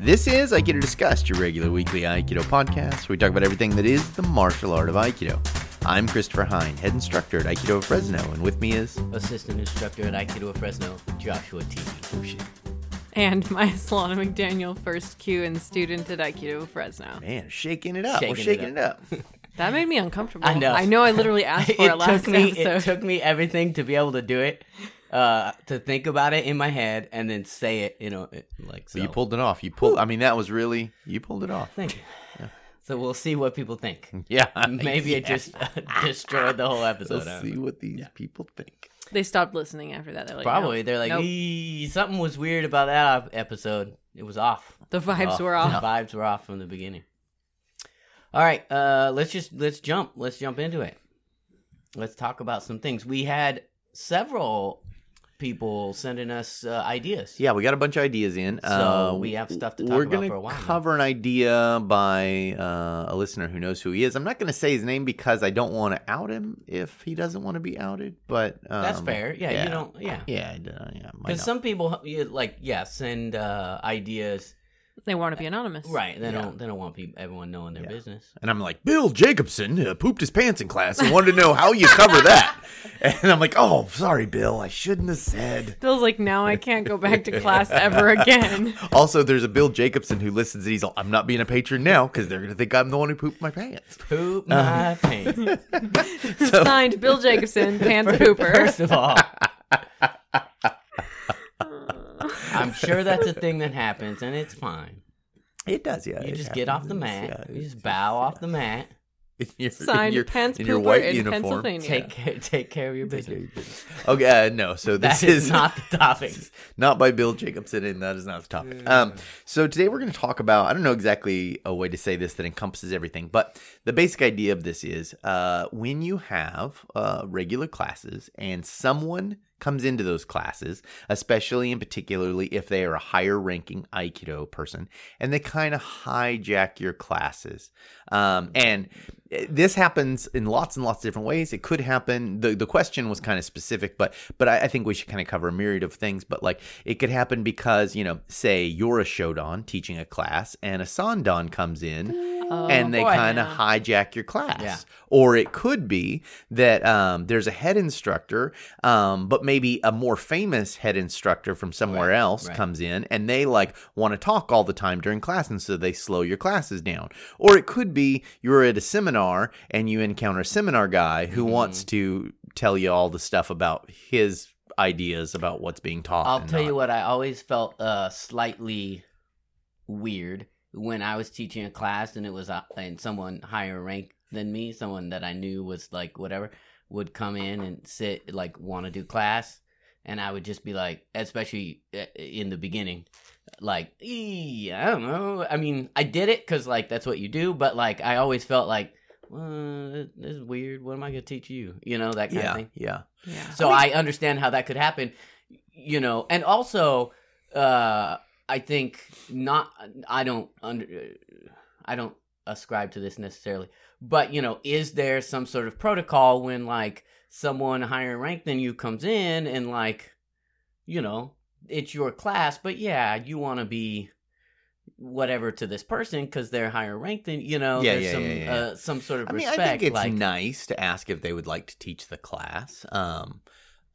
This is Aikido Discussed, your regular weekly Aikido podcast where we talk about everything that is the martial art of Aikido. I'm Christopher Hine, head instructor at Aikido of Fresno, and with me is. Assistant instructor at Aikido of Fresno, Joshua T. Oh. And my Solana McDaniel first Q and student at Aikido of Fresno. Man, shaking it up. We're Shaking shaking it it up. That made me uncomfortable. I know. I know I literally asked for it, it last took me. episode. It took me everything to be able to do it, uh, to think about it in my head and then say it. You know, it, like so. you pulled it off. You pulled. I mean, that was really. You pulled it off. Thank you. So we'll see what people think. Yeah. Maybe it Yeah. just destroyed the whole episode. We'll see what these people think. they stopped listening after that. They're like, Probably nope, they're like, nope. Something was weird about that episode. It was off. the vibes off. were off. The off. vibes were off from the beginning. All right, uh, let's just let's jump. Let's jump into it. Let's talk about some things. We had several people sending us uh, ideas. Yeah, we got a bunch of ideas in. So we have stuff to talk we're about gonna for a while now. cover an idea by uh, a listener who knows who he is. I'm not going to say his name because I don't want to out him if he doesn't want to be outed. But um, That's fair. Yeah, you don't. Yeah, Yeah, uh, yeah. because some people like yeah send uh, ideas. They want to be anonymous. Right. They Yeah. don't. They don't want people everyone knowing their Yeah. business. And I'm like, Bill Jacobson uh, pooped his pants in class and wanted to know how you cover that. And I'm like, oh, sorry, Bill. I shouldn't have said. Bill's like now I can't go back to class ever again. Also, there's a Bill Jacobson who listens and he's all, I'm not being a patron now because they're going to think I'm the one who pooped my pants. Poop my pants. Signed Bill Jacobson, pants pooper. First of all, I'm sure that's a thing that happens, and it's fine. It does, yeah. You it just get off the mat. yeah. You just bow off the mat. In your, Signed in your, pants in your white in uniform. Pennsylvania. Take care, take care of your business. of your business. Okay, uh, no. So this That is not the topic. not by Bill Jacobson, and that is not the topic. Um, so today we're going to talk about I don't know exactly a way to say this that encompasses everything, but the basic idea of this is uh, when you have uh, regular classes and someone comes into those classes, especially and particularly if they are a higher ranking Aikido person, and they kind of hijack your classes. Um, and this happens in lots and lots of different ways. It could happen. the The question was kind of specific, but but I, I think we should kind of cover a myriad of things. But like it could happen because you know, say you're a shodan teaching a class, and a sandan comes in, Oh, and they kind of hijack your class. Yeah. Or it could be that um, there's a head instructor, um, but maybe a more famous head instructor from somewhere Right, else right. comes in and they like want to talk all the time during class, and so they slow your classes down. Or it could be you're at a seminar and you encounter a seminar guy who Mm-hmm. wants to tell you all the stuff about his ideas about what's being taught. I'll and tell you what. I always felt uh, slightly weird when I was teaching a class and it was uh, and someone higher ranked than me, someone that I knew was like whatever, would come in and sit like want to do class, and I would just be like, especially uh, in the beginning, like, I don't know. I mean, I did it because like that's what you do, but like I always felt like. Well, this is weird. What am I going to teach you? You know that kind Yeah, of thing. yeah. Yeah. So I, understand how that could happen, you know, and also, uh, I think not. I don't under. I don't ascribe to this necessarily, but you know, is there some sort of protocol when like someone higher ranked than you comes in and like, you know, it's your class, but yeah, you want to be whatever to this person because they're higher ranked than you know. Yeah, there's yeah, some yeah, yeah. Uh, some sort of I mean, respect. I think it's like, nice to ask if they would like to teach the class. Um,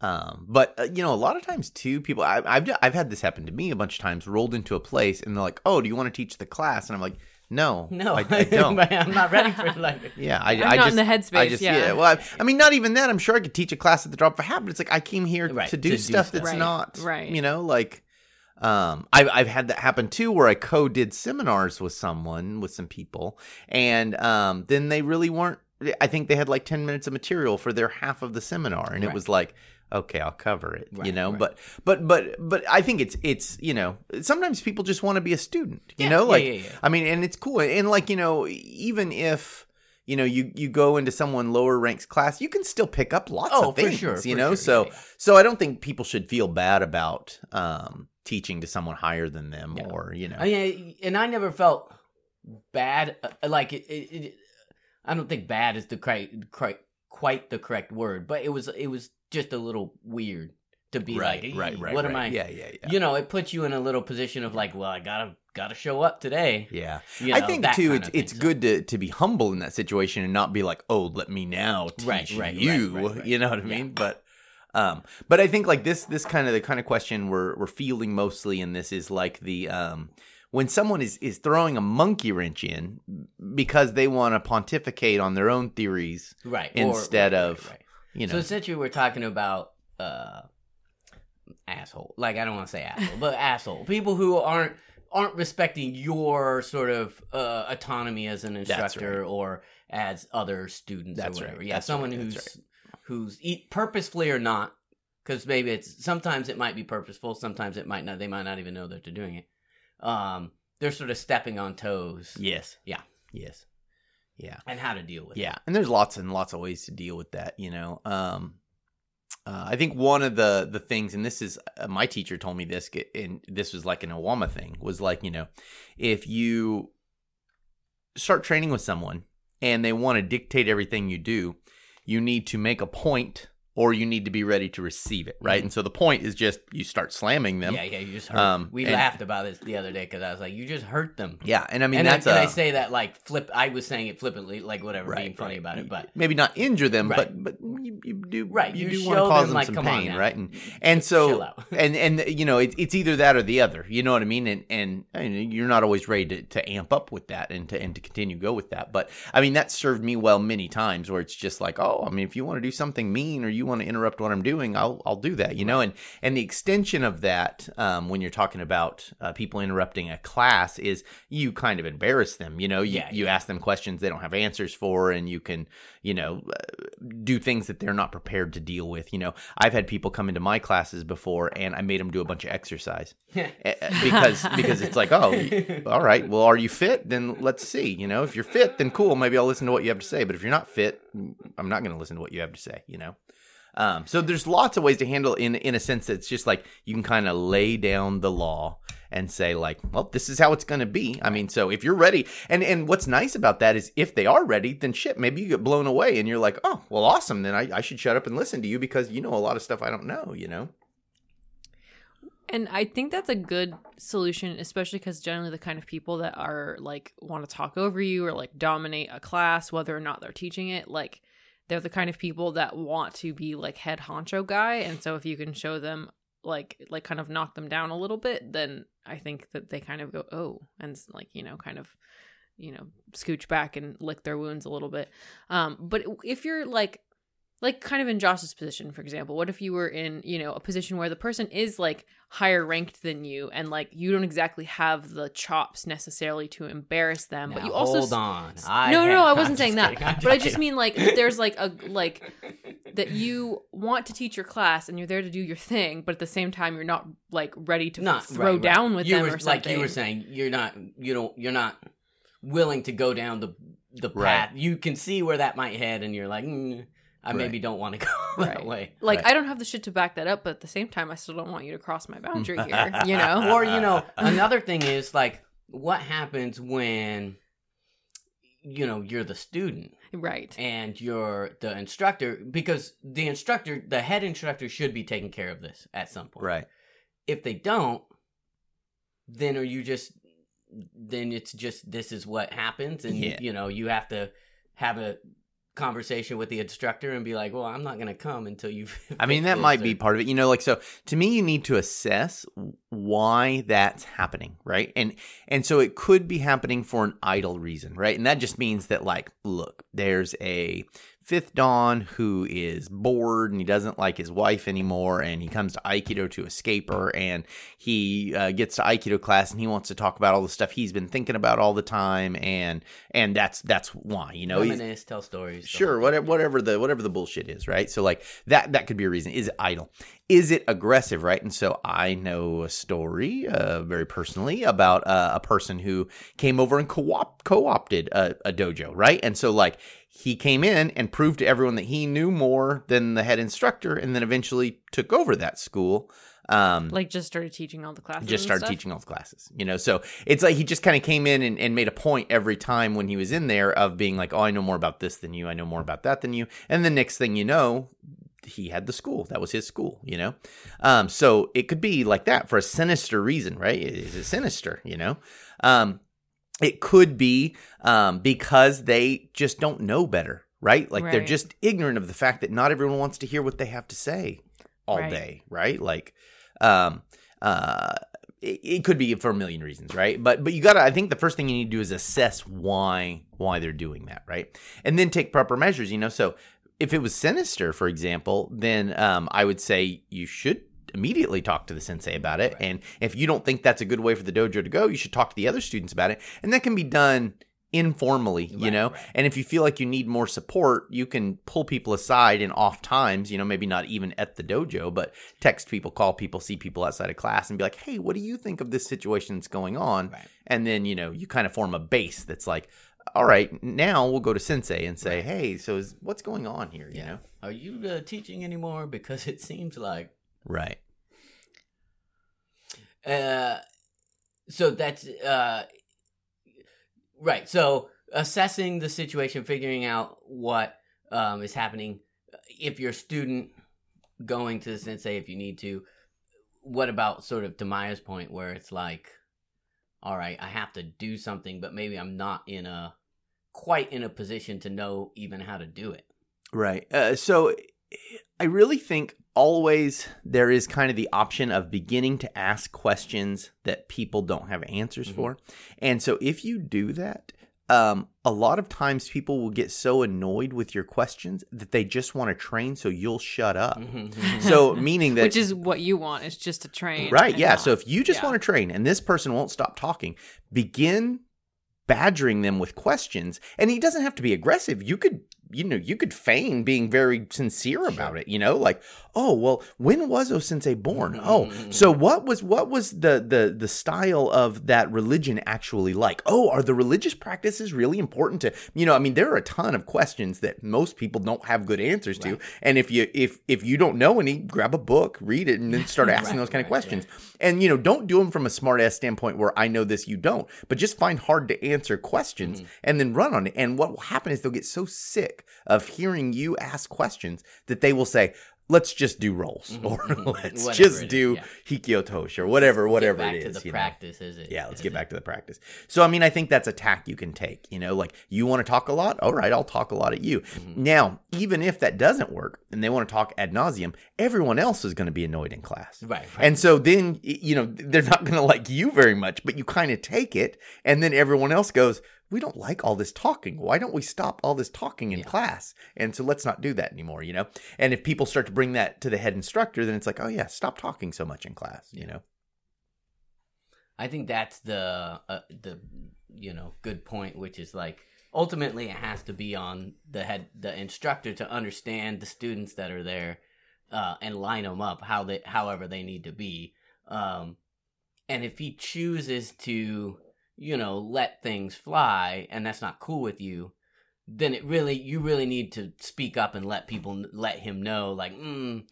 um, but uh, you know, a lot of times too, people I, I've I've had this happen to me a bunch of times. Rolled into a place and they're like, "Oh, do you want to teach the class?" And I'm like, "No, no, I, I don't." I'm not ready for like. Yeah, I, I'm I not just, in the headspace, I just, yeah. Well, I, I mean, not even that. I'm sure I could teach a class at the drop of a hat, but it's like I came here Right, to do to do stuff stuff. that's Right, not, right. You know, like, um, I've I've had that happen too, where I co-did seminars with someone, with some people, and um, then they really weren't. I think they had like ten minutes of material for their half of the seminar, and it was like. Okay, I'll cover it. you know, right. but but but but I think it's it's you know sometimes people just want to be a student. You Yeah, know, like yeah, yeah. I mean, and it's cool. And like, you know, even if you know you you go into someone lower ranks class, you can still pick up lots Oh, of for things. sure, you for know, sure, so so I don't think people should feel bad about um teaching to someone higher than them or you know. I mean, and I never felt bad. uh, Like it, it, it I don't think bad is the correct, correct, quite the correct word, but it was, it was just a little weird to be right, like, right, "Hey, right. What right. am I? Yeah, yeah, yeah. You know, it puts you in a little position of like, well, I gotta gotta show up today. yeah, You I think too. It's thing. it's good to to be humble in that situation and not be like, oh, let me now teach Right, right, you. right. You know what I Yeah. mean? But um, but I think like this this kind of the kind of question we're we're feeling mostly in this is like the um when someone is is throwing a monkey wrench in because they want to pontificate on their own theories Right. or- instead right, of. You know So essentially, we're talking about uh, asshole. Like I don't want to say asshole, but asshole people who aren't aren't respecting your sort of uh, autonomy as an instructor or as other students That's or right. Yeah, that's someone right, who's that's who's eat purposefully or not. Because maybe it's sometimes it might be purposeful, sometimes it might not. They might not even know that they're doing it. Um, they're sort of stepping on toes yes Yeah. yes yeah and how to deal with it. Yeah, and there's lots and lots of ways to deal with that. You know, um, uh, I think one of the the things, and this is uh, my teacher told me this, and this was like an Iwama thing, was like you know, if you start training with someone and they want to dictate everything you do, you need to make a point or you need to be ready to receive it, right? And so the point is just you start slamming them. Yeah, yeah, you just hurt. Um, we and- laughed about this the other day because I was like, "You just hurt them." Yeah, and I mean and that's I, and a I say that like flip. I was saying it flippantly, like whatever, being funny right. about it. But maybe not injure them, Right. but but you, you do Right, You, you do want to show cause them, like, some pain, now. right? And and so and and you know it's it's either that or the other. You know what I mean? And and, and you're not always ready to, to amp up with that and to and to continue go with that. But I mean that served me well many times where it's just like, oh, I mean if you want to do something mean or you want to interrupt what I'm doing, I'll I'll do that. You know, and and the extension of that um, when you're talking about uh, people interrupting a class is you kind of embarrass them. You know, you Yeah, you ask them questions they don't have answers for, and you can you know uh, do things that they're not prepared to deal with. You know, I've had people come into my classes before, and I made them do a bunch of exercise because because it's like, oh, all right, well, are you fit? Then let's see. You know, if you're fit, then cool. Maybe I'll listen to what you have to say. But if you're not fit, I'm not going to listen to what you have to say. You know. Um, so there's lots of ways to handle in in a sense that's just like you can kind of lay down the law and say like, well, this is how it's going to be. I mean, so if you're ready, and and what's nice about that is if they are ready, then shit, maybe you get blown away and you're like, oh, well, awesome. Then I, I should shut up and listen to you because you know a lot of stuff I don't know. You know. And I think that's a good solution, especially because generally the kind of people that are like want to talk over you or like dominate a class, whether or not they're teaching it, like they're the kind of people that want to be like head honcho guy. And so if you can show them like like kind of knock them down a little bit, then I think that they kind of go oh and like you know kind of you know scooch back and lick their wounds a little bit. Um, but if you're like like kind of in Josh's position, for example, what if you were in, you know, a position where the person is like higher ranked than you and like you don't exactly have the chops necessarily to embarrass them, but Now, you also hold on. I no, no, no, I wasn't saying just that. But I just mean like there's like a like that you want to teach your class and you're there to do your thing, but at the same time you're not like ready to not throw right, right. down with you them were, or something. Like you were saying, you're not you don't you're not willing to go down the the path. Right. You can see where that might head, and you're like, mm, I Right. maybe don't want to go that Right. way. like Right. I don't have the shit to back that up, but at the same time I still don't want you to cross my boundary here, you know? Or you know, another thing is like, what happens when you know you're the student right. and you're the instructor because the instructor, the head instructor, should be taking care of this at some point. Right. if they don't, then are you just then it's just this is what happens and Yeah. you know you have to have a conversation with the instructor and be like, well, I'm not going to come until you've. I mean, that might be part of it. You know, like so to me you need to assess why that's happening, right? And and so it could be happening for an idle reason, right? And that just means that like, look, there's a fifth dan who is bored and he doesn't like his wife anymore and he comes to aikido to escape her and he uh, gets to aikido class and he wants to talk about all the stuff he's been thinking about all the time and and that's that's why you know Reminisce, tell stories. Sure, whatever, whatever the whatever the bullshit is, right? So like that that could be a reason. Is it idle? Is it aggressive, right? And so I know a story, uh, very personally, about uh, a person who came over and co-op co-opted a, a dojo, right? And so like he came in and proved to everyone that he knew more than the head instructor, and then eventually took over that school. Um, Like just started teaching all the classes. just started teaching all the classes you know so it's like he just kind of came in and, and made a point every time when he was in there of being like oh i know more about this than you i know more about that than you and the next thing you know he had the school. That was his school, you know? Um, so it could be like that for a sinister reason, right? Is it sinister, you know? Um, it could be um, because they just don't know better, right? Like they're just ignorant of the fact that not everyone wants to hear what they have to say all Right. day, right? Like, um, uh, it, it could be for a million reasons, right? But but you gotta. I think the first thing you need to do is assess why why they're doing that, right? And then take proper measures. You know, so if it was sinister, for example, then um, I would say you should immediately talk to the sensei about it. And if you don't think that's a good way for the dojo to go, you should talk to the other students about it. And that can be done informally, you Right, know. right. And if you feel like you need more support, you can pull people aside in off times, you know, maybe not even at the dojo, but text people, call people, see people outside of class and be like, "Hey, what do you think of this situation that's going on?" Right. And then, you know, you kind of form a base that's like, "All right, now we'll go to sensei and say, "Hey, so is, what's going on here?" you know. Are you uh, teaching anymore? Because it seems like Right. Uh, so that's uh, right. So assessing the situation, figuring out what um, is happening. If you're a student going to the sensei, if you need to, what about sort of to Maya's point, where it's like, all right, I have to do something, but maybe I'm not in a quite in a position to know even how to do it. Right. Uh, so I really think always there is kind of the option of beginning to ask questions that people don't have answers Mhm. for. And so if you do that, um, a lot of times people will get so annoyed with your questions that they just want to train so you'll shut up. Mhm. So meaning that Which is what you want, is just to train. Right, yeah. not- So if you just yeah. want to train and this person won't stop talking, begin badgering them with questions. And he doesn't have to be aggressive. You could, you know, you could feign being very sincere about it, you know, like, oh, well, when was O Sensei born? Oh, so what was what was the the the style of that religion actually like? Oh, are the religious practices really important to you know, I mean, there are a ton of questions that most people don't have good answers to. And if you if if you don't know any, grab a book, read it, and then start asking Right, those kind of right, questions. And you know, don't do them from a smart ass standpoint where I know this, you don't, but just find hard to answer questions Mm-hmm. and then run on it. And what will happen is they'll get so sick of hearing you ask questions that they will say, Let's just do rolls, Mhm, or mhm. let's just it is, do yeah. or whatever, whatever get back it to the you know? practice, is it? Yeah, let's is get it? back to the practice. So, I mean, I think that's a tack you can take. You know, like you want to talk a lot. All right, I'll talk a lot at you. Mhm. Now, even if that doesn't work and they want to talk ad nauseum, everyone else is going to be annoyed in class. Right, right. And so then, you know, they're not going to like you very much, but you kind of take it. And then everyone else goes, we don't like all this talking. Why don't we stop all this talking in Yeah. class? And so let's not do that anymore, you know? And if people start to bring that to the head instructor, then it's like, oh, yeah, stop talking so much in class, you know? I think that's the uh, the you know good point, which is like ultimately it has to be on the head the instructor to understand the students that are there uh, and line them up how they however they need to be. Um, and if he chooses to you know let things fly and that's not cool with you, then it really you really need to speak up and let people let him know like. Mm,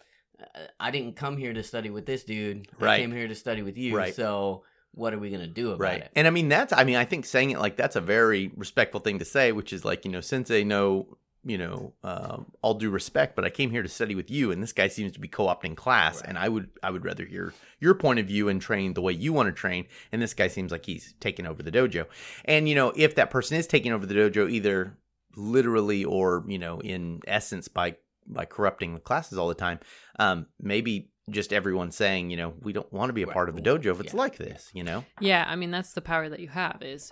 I didn't come here to study with this dude. I came here to study with you. Right. So what are we gonna do about it? And I mean, that's, I mean, I think saying it like that's a very respectful thing to say, which is like, you know, sensei, no, you know, um, all due respect, but I came here to study with you, and this guy seems to be co-opting class, Right. and I would, I would rather hear your point of view and train the way you want to train, and this guy seems like he's taking over the dojo, and you know, if that person is taking over the dojo, either literally or you know, in essence, by by corrupting the classes all the time, um, maybe just everyone saying, you know, we don't want to be a Right. part of the dojo if it's Yeah. like this, you know. Yeah, I mean that's the power that you have is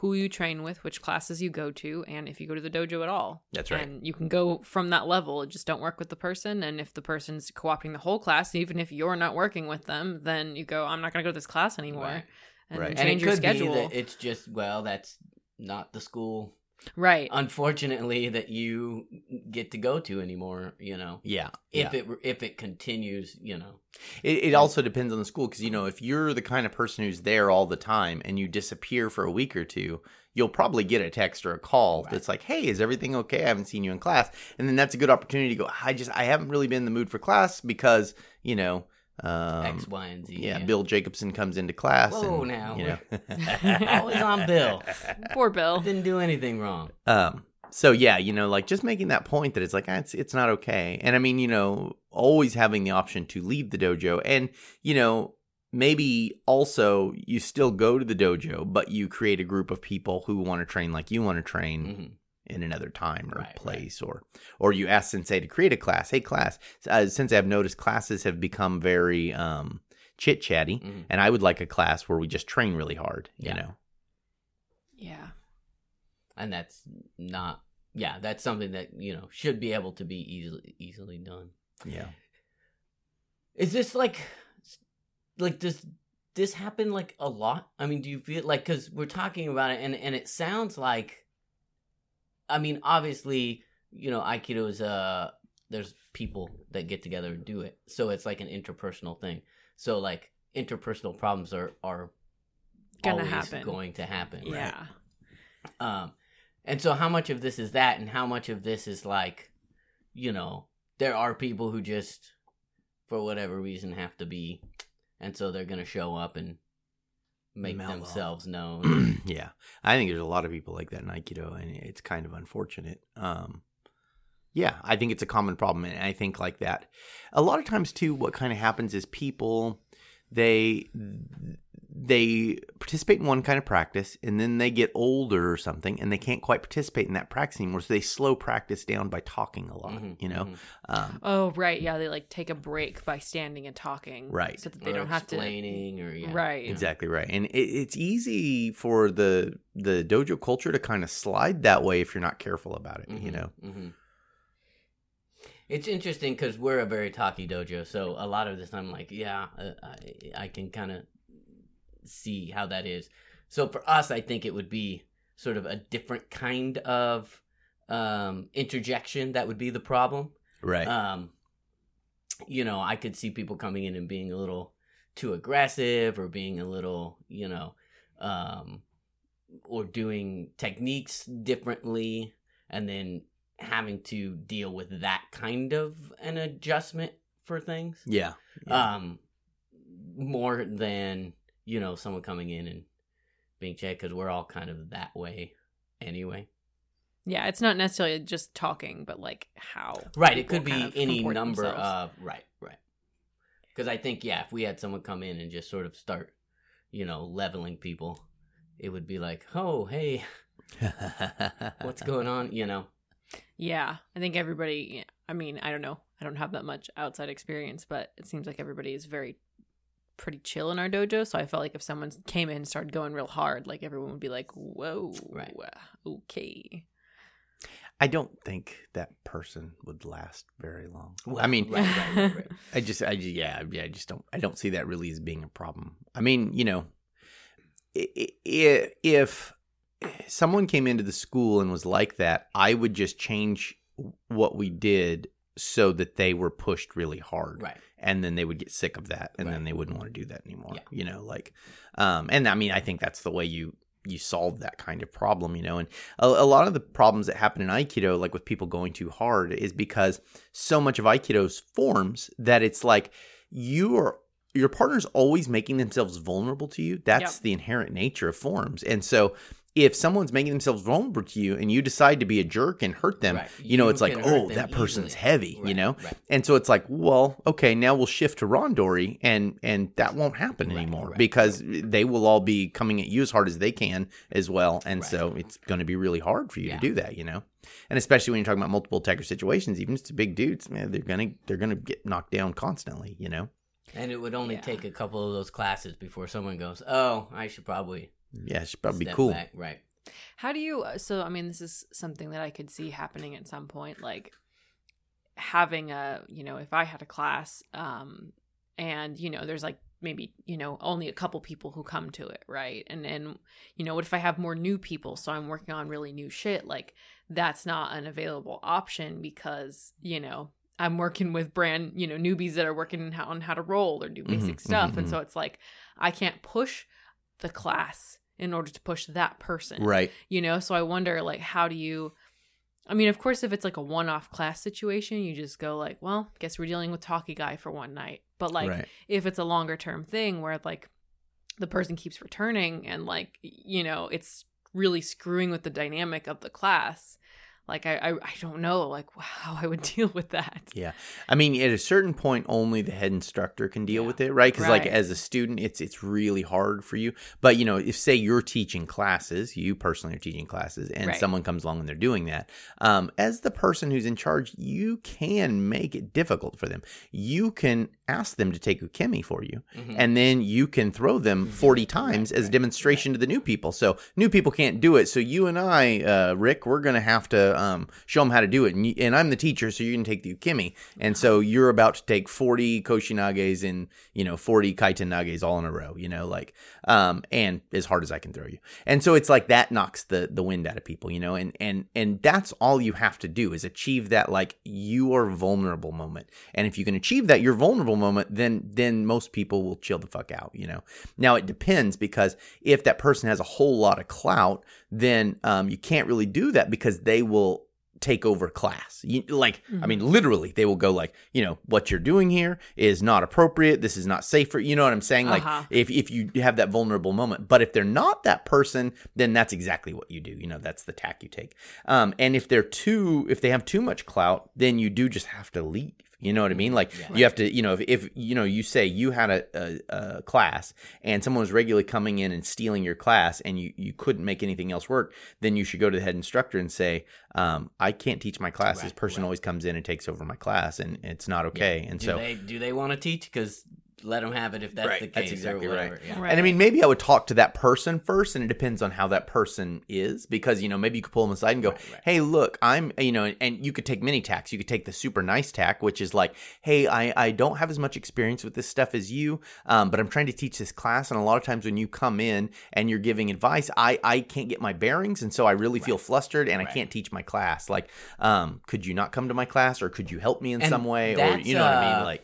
who you train with, which classes you go to, and if you go to the dojo at all. That's right. And you can go from that level. Just don't work with the person, and if the person's co-opting the whole class, even if you're not working with them, then you go, "I'm not going to go to this class anymore," Right. and Right. and change it your schedule. it's just well, that's not the school, right. unfortunately, that you get to go to anymore. You know, Yeah. if it if it continues, you know, It, it also depends on the school because you know if you're the kind of person who's there all the time and you disappear for a week or two, you'll probably get a text or a call Right. that's like, "Hey, is everything okay? I haven't seen you in class." And then that's a good opportunity to go. I just I haven't really been in the mood for class because you know. Um, X, Y, and Z. yeah, Bill Jacobson comes into class. Whoa, and, now. you know, Always on Bill. Poor Bill. Didn't do anything wrong. Um, so yeah, you know, like just making that point that it's like ah, it's it's not okay, and I mean, you know, always having the option to leave the dojo, and you know, maybe also you still go to the dojo, but you create a group of people who want to train like you want to train Mhm. In another time or Right, right. place, or or you ask sensei to create a class. Hey, class, uh, sensei, I've noticed classes have become very um, chit chatty, Mhm. and I would like a class where we just train really hard. You Yeah. know, Yeah. and that's not yeah that's something that you know should be able to be easily easily done yeah. is this like like does this happen like a lot i mean do you feel like because we're talking about it and and it sounds like i mean obviously you know aikido is uh there's people that get together and do it so it's like an interpersonal thing so like interpersonal problems are are Gonna happen. going to happen right? Yeah. Um, and so how much of this is that, and how much of this is like, you know, there are people who just, for whatever reason, have to be, and so they're gonna show up and make Mellow. themselves known. yeah, I think there's a lot of people like that in Aikido, and it's kind of unfortunate. Um, yeah, I think it's a common problem, and I think like that. A lot of times too, what kind of happens is people they they participate in one kind of practice, and then they get older or something, and they can't quite participate in that practice anymore. So they slow practice down by talking a lot. Mhm, You know, mhm. um, Oh, right. Yeah, they like take a break by standing and talking. Right. So that they Or don't have to. explaining or yeah, Right. yeah. Exactly right, and it, it's easy for the the dojo culture to kind of slide that way if you're not careful about it. You Mhm, know, mhm. It's interesting because we're a very talky dojo, so a lot of this I'm like, yeah, uh, I, I can kind of see how that is. So for us, I think it would be sort of a different kind of um, interjection that would be the problem. right? Um, you know, I could see people coming in and being a little too aggressive or being a little, you know, um, or doing techniques differently and then having to deal with that kind of an adjustment for things. yeah, yeah. Um, more than, you know, someone coming in and being checked because we're all kind of that way anyway. Yeah, it's not necessarily just talking, but like how. Right, it could be kind of any number themselves. of right, right. Because I think yeah, if we had someone come in and just sort of start, you know, leveling people, it would be like, oh hey, what's going on? You know, Yeah, I think everybody. I mean, I don't know. I don't have that much outside experience, but it seems like everybody is very pretty chill in our dojo. So I felt like if someone came in and started going real hard, like everyone would be like, "Whoa, Right. okay." I don't think that person would last very long. Well, I mean, right, right, right. I just, I just, yeah, yeah, I just don't, I don't see that really as being a problem. I mean, you know, if someone came into the school and was like that, I would just change what we did so that they were pushed really hard, right. and then they would get sick of that, and Right. then they wouldn't want to do that anymore. Yeah. You know, like, um, and I mean, I think that's the way you you solve that kind of problem, you know. And a, a lot of the problems that happen in Aikido, like with people going too hard, is because so much of Aikido's forms that it's like you are your partner's always making themselves vulnerable to you. That's Yep. the inherent nature of forms. And so if someone's making themselves vulnerable to you and you decide to be a jerk and hurt them, Right. you know, it's like, oh, that person's easily. heavy, you know? right. And so it's like, well, okay, now we'll shift to Randori and and that won't happen Right, anymore right, because they will all be coming at you as hard as they can as well. And Right. so it's going to be really hard for you Yeah. to do that, you know? And especially when you're talking about multiple attacker situations, even to big dudes, man, they're going to they're going to get knocked down constantly, you know? And it would only Yeah. take a couple of those classes before someone goes, "Oh, I should probably Yeah, it should probably be cool. back." Right. How do you? So I mean, this is something that I could see happening at some point, like having a, you know, if I had a class, um, and you know, there's like maybe you know only a couple people who come to it, right? And and you know, what if I have more new people? So I'm working on really new shit. Like that's not an available option because you know I'm working with brand, you know, newbies that are working on how, to roll or do basic Mhm, stuff. mhm, And so it's like, I can't push the class in order to push that person. Right. You know, so I wonder, like, how do you, I mean, of course, if it's like a one off class situation, you just go, like, well, guess we're dealing with Talkie Guy for one night. But like, right. if it's a longer term thing where like the person keeps returning and like you know it's really screwing with the dynamic of the class like I, I i don't know like how i would deal with that Yeah, I mean, at a certain point, only the head instructor can deal Yeah. with it, right? Because like as a student, it's it's really hard for you. But you know, if say you're teaching classes, you personally are teaching classes, and Right. someone comes along and they're doing that, um, as the person who's in charge, you can make it difficult for them. You can ask them to take ukemi for you, Mhm. and then you can throw them 40 times as a right, demonstration to the new people. So new people can't do it. So you and I, uh, Rick, we're going to have to um, show them how to do it. And, you, and I'm the teacher, so you're going to take the ukemi. And so you're about to take 40 koshinages and, you know, 40 kaiten nages all in a row, you know, like, um, and as hard as I can throw you. And so it's like that knocks the, the wind out of people, you know, and, and, and that's all you have to do is achieve that, like, you are vulnerable moment. And if you can achieve that, your vulnerable moment, then, then most people will chill the fuck out, you know. Now it depends because if that person has a whole lot of clout, then um, you can't really do that because they will take over class. You, like, I mean, literally, they will go like, you know, what you're doing here is not appropriate. This is not safe for you know what I'm saying. Like, Uh-huh. if if you have that vulnerable moment, but if they're not that person, then that's exactly what you do. You know, that's the tack you take. Um, and if they're too, if they have too much clout, then you do just have to leave. You know what I mean? Like you have to, you know, if, if you know, you say you had a, a, a class and someone was regularly coming in and stealing your class and you, you couldn't make anything else work, then you should go to the head instructor and say, um, I can't teach my class. this person right. always comes in and takes over my class and it's not okay. And do so they do they want to teach? Because let them have it if that's Right, the that's exactly or right. Yeah. Right. And I mean, maybe I would talk to that person first, and it depends on how that person is, because you know, maybe you could pull them aside and go, Right, right. "Hey, look, I'm," you know, and you could take many tacks. You could take the super nice tack, which is like, "Hey, I I don't have as much experience with this stuff as you, um, but I'm trying to teach this class, and a lot of times when you come in and you're giving advice, I I can't get my bearings, and so I really feel flustered, and I can't teach my class. Like, um, could you not come to my class, or could you help me in And some way, or you know what I mean, uh, like."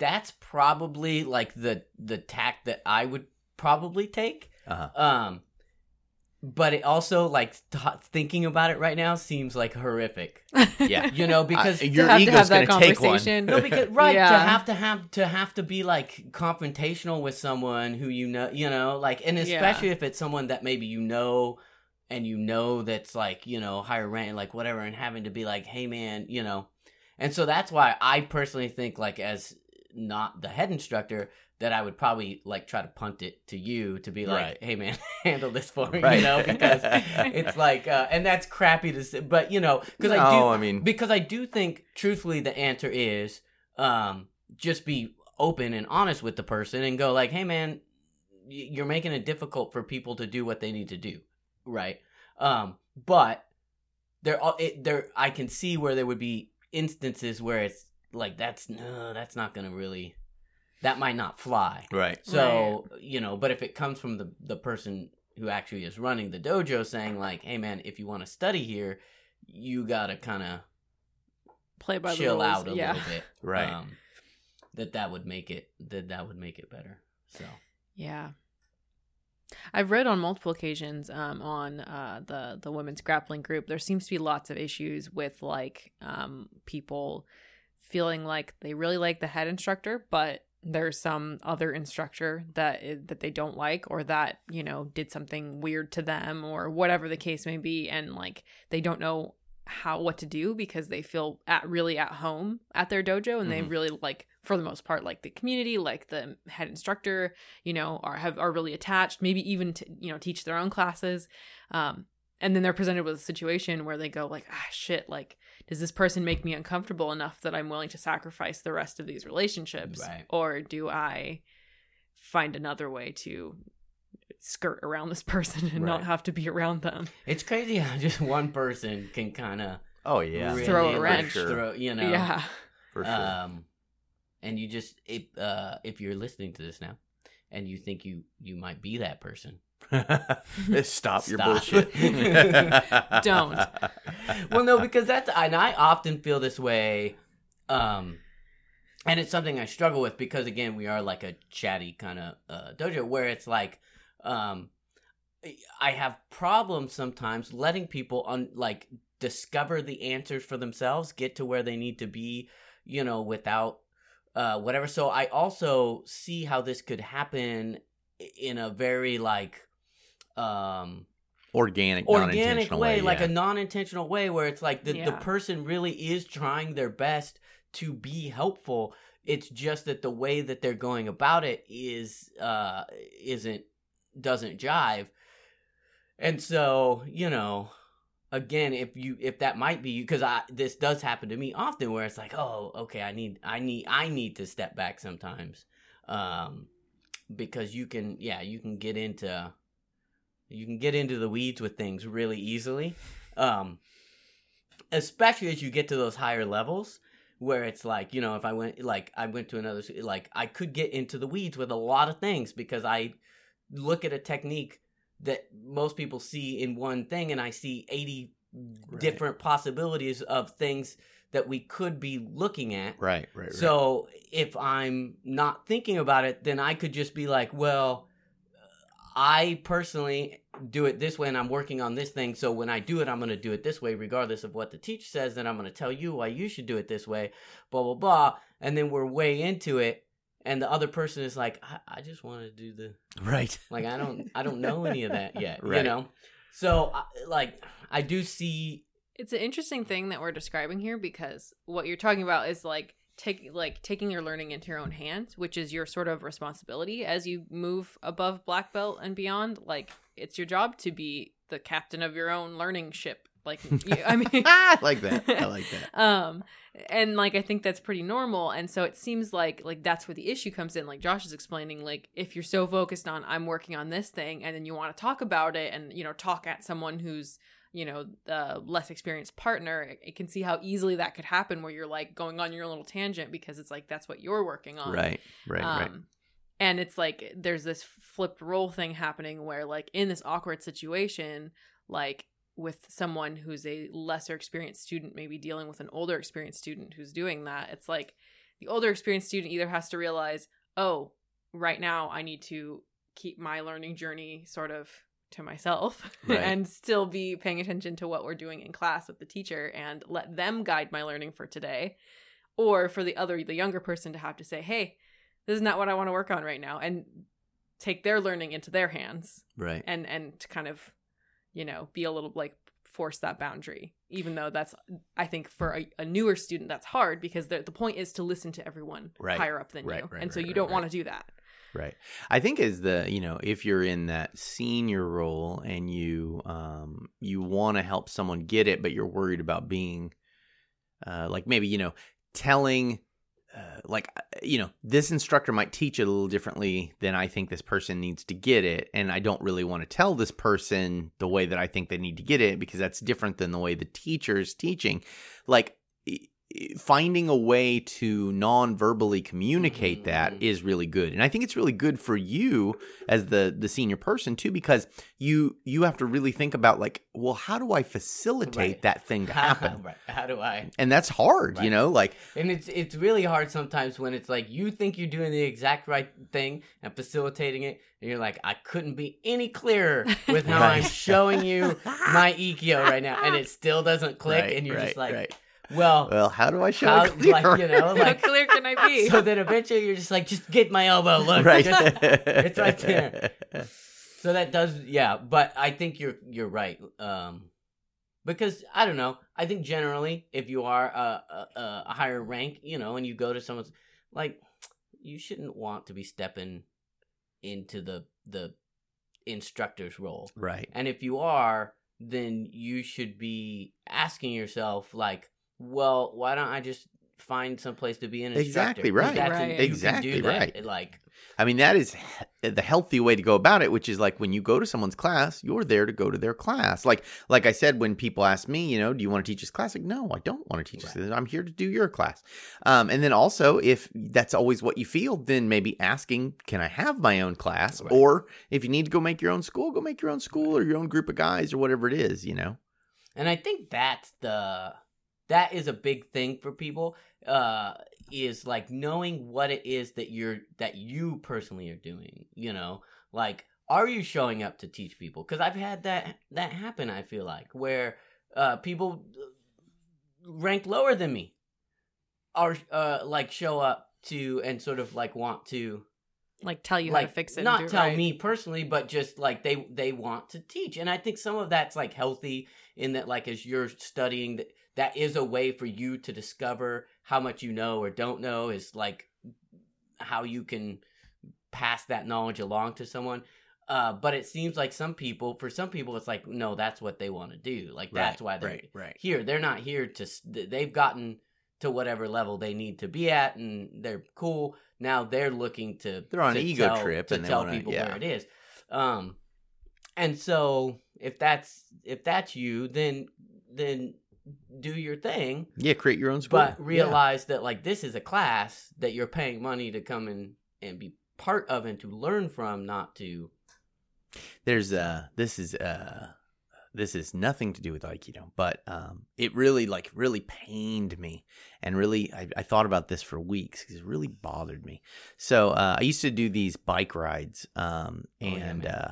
That's probably like the the tack that I would probably take. Uh-huh. Um, but it also like th- thinking about it right now seems like horrific. Yeah, You know, because I- to your have to ego's have that gonna take one. conversation No, because right to have to have to have to be like confrontational with someone who you know, you know, like, and Yeah. especially if it's someone that maybe you know, and you know that's like you know higher rank, like whatever, and having to be like, hey man, you know, and so that's why I personally think like as not the head instructor that I would probably like try to punt it to you to be like, Right. hey man, handle this for me, Right. you know, because it's like, uh, and that's crappy to say, but you know, because I do, No, I mean- because I do think truthfully the answer is um just be open and honest with the person and go like hey man you're making it difficult for people to do what they need to do right um but there there I can see where there would be instances where it's like that's no that's not gonna really that might not fly right. so you know, but if it comes from the the person who actually is running the dojo, saying like, "Hey man, if you want to study here, you gotta kind of play by the chill rules. out a yeah little bit," Right. Um, that that would make it that that would make it better. So Yeah. I've read on multiple occasions um, on uh, the the women's grappling group. There seems to be lots of issues with like um, people feeling like they really like the head instructor, but there's some other instructor that that they don't like, or that you know did something weird to them, or whatever the case may be, and like they don't know how what to do because they feel at really at home at their dojo and they Mhm. really like for the most part like the community like the head instructor you know are have are really attached maybe even to you know teach their own classes um and then they're presented with a situation where they go like ah shit like does this person make me uncomfortable enough that i'm willing to sacrifice the rest of these relationships Right. or do i find another way to skirt around this person and not have to be around them it's crazy how just one person can kind of Oh yeah, really, Throw a like, wrench. Sure. throw, you know, yeah For sure. Um, and you just if uh if you're listening to this now, and you think you you might be that person, Stop, your bullshit. Don't. well, no, because that's and I often feel this way, um, and it's something I struggle with because again, we are like a chatty kind of uh, dojo where it's like, um, I have problems sometimes letting people like discover the answers for themselves, get to where they need to be, you know, without uh whatever. So I also see how this could happen in a very like um organic, organic non-intentional way, like yeah. a non-intentional way where it's like the, the person really is trying their best to be helpful. It's just that the way that they're going about it is uh isn't doesn't jive. And so you know again if you if that might be you because i this does happen to me often where it's like oh okay i need i need i need to step back sometimes um because you can yeah you can get into you can get into the weeds with things really easily um especially as you get to those higher levels where it's like you know if i went like i went to another like i could get into the weeds with a lot of things because i look at a technique that most people see in one thing and i see 80 Right. different possibilities of things that we could be looking at right, right, right. so if I'm not thinking about it, then I could just be like, well, I personally do it this way and I'm working on this thing. So when I do it, I'm going to do it this way, regardless of what the teacher says. Then I'm going to tell you why you should do it this way, blah, blah, blah. And then we're way into it. And the other person is like, I, I just want to do the, right. like, I don't, I don't know any of that yet, you know? So I- like, I do see, It's an interesting thing that we're describing here because what you're talking about is like take like taking your learning into your own hands, which is your sort of responsibility as you move above black belt and beyond. Like it's your job to be the captain of your own learning ship. Like you, I mean, I like that. I like that. um and like i think that's pretty normal and so it seems like like that's where the issue comes in like josh is explaining like if you're so focused on i'm working on this thing and then you want to talk about it and you know talk at someone who's you know the less experienced partner it, it can see how easily that could happen where you're like going on your little tangent because it's like that's what you're working on Right, right, right. um, and it's like there's this flipped role thing happening where like in this awkward situation like with someone who's a lesser experienced student maybe dealing with an older experienced student who's doing that it's like the older experienced student either has to realize oh right now i need to keep my learning journey sort of to myself Right. and still be paying attention to what we're doing in class with the teacher and let them guide my learning for today or for the other the younger person to have to say hey this is not what i want to work on right now and take their learning into their hands right. and and to kind of you know be a little like force that boundary even though that's i think for a, a newer student that's hard because the, the point is to listen to everyone Right. higher up than Right, you and so you don't want to do that Right. I think as the you know if you're in that senior role and you um you want to help someone get it, but you're worried about being uh like maybe you know telling uh, like uh, you know this instructor might teach it a little differently than I think this person needs to get it, and I don't really want to tell this person the way that I think they need to get it because that's different than the way the teacher's teaching. Like finding a way to non-verbally communicate that Mhm. really good and i think it's really good for you as the the senior person too because you you have to really think about like well how do i facilitate Right. that thing to happen right. how do I? and that's hard you know like And it's it's really hard sometimes when it's like you think you're doing the exact right thing and facilitating it, and you're like, I couldn't be any clearer with how I'm showing you my EQ right now, and it still doesn't click, Right, and you're right, just like, right. Well, well how do i show how, it clearer? like you know, how clear can i be so then eventually you're just like, just get my elbow, look, right just- it's right there. so that does, yeah. But I think you're you're right. Um, because I don't know. I think generally, if you are a, a, a higher rank, you know, and you go to someone's like, you shouldn't want to be stepping into the the instructor's role. right And if you are, then you should be asking yourself, like, well, why don't I just find some place to be an instructor? Exactly right. Right. do Exactly right. Like, I mean, that is the healthy way to go about it, which is like when you go to someone's class, you're there to go to their class. Like, like I said, when people ask me, you know, do you want to teach this class? Like, no, I don't want to teach Right. this. I'm here to do your class. Um, and then also, if that's always what you feel, then maybe asking, can I have my own class? Right. Or if you need to go make your own school, go make your own school or your own group of guys or whatever it is, you know? And I think that's the that is a big thing for people uh is like knowing what it is that you're that you personally are doing, you know? Like are you showing up to teach people? Cuz I've had that that happen I feel like where uh people rank lower than me are uh like show up to and sort of like want to like tell you like how to fix it. not tell right. me personally, but just like they they want to teach, and I think some of that's like healthy in that like as you're studying that that is a way for you to discover how much you know or don't know is like how you can pass that knowledge along to someone. Uh, but it seems like some people, for some people, it's like no, that's what they want to do. Like that's why they're right, right. here. They're not here to. They've gotten to whatever level they need to be at, and they're cool. Now they're looking to. They're on to an ego tell- trip to and they tell wanna- people yeah. where it is. Um, and so if that's if that's you, then then do your thing, Yeah, create your own school. but realize that like this is a class that you're paying money to come in and be part of and to learn from, not to. there's uh this is uh this is nothing to do with aikido but um it really like really pained me and really i, I thought about this for weeks because it really bothered me so uh i used to do these bike rides um Oh, yeah, and uh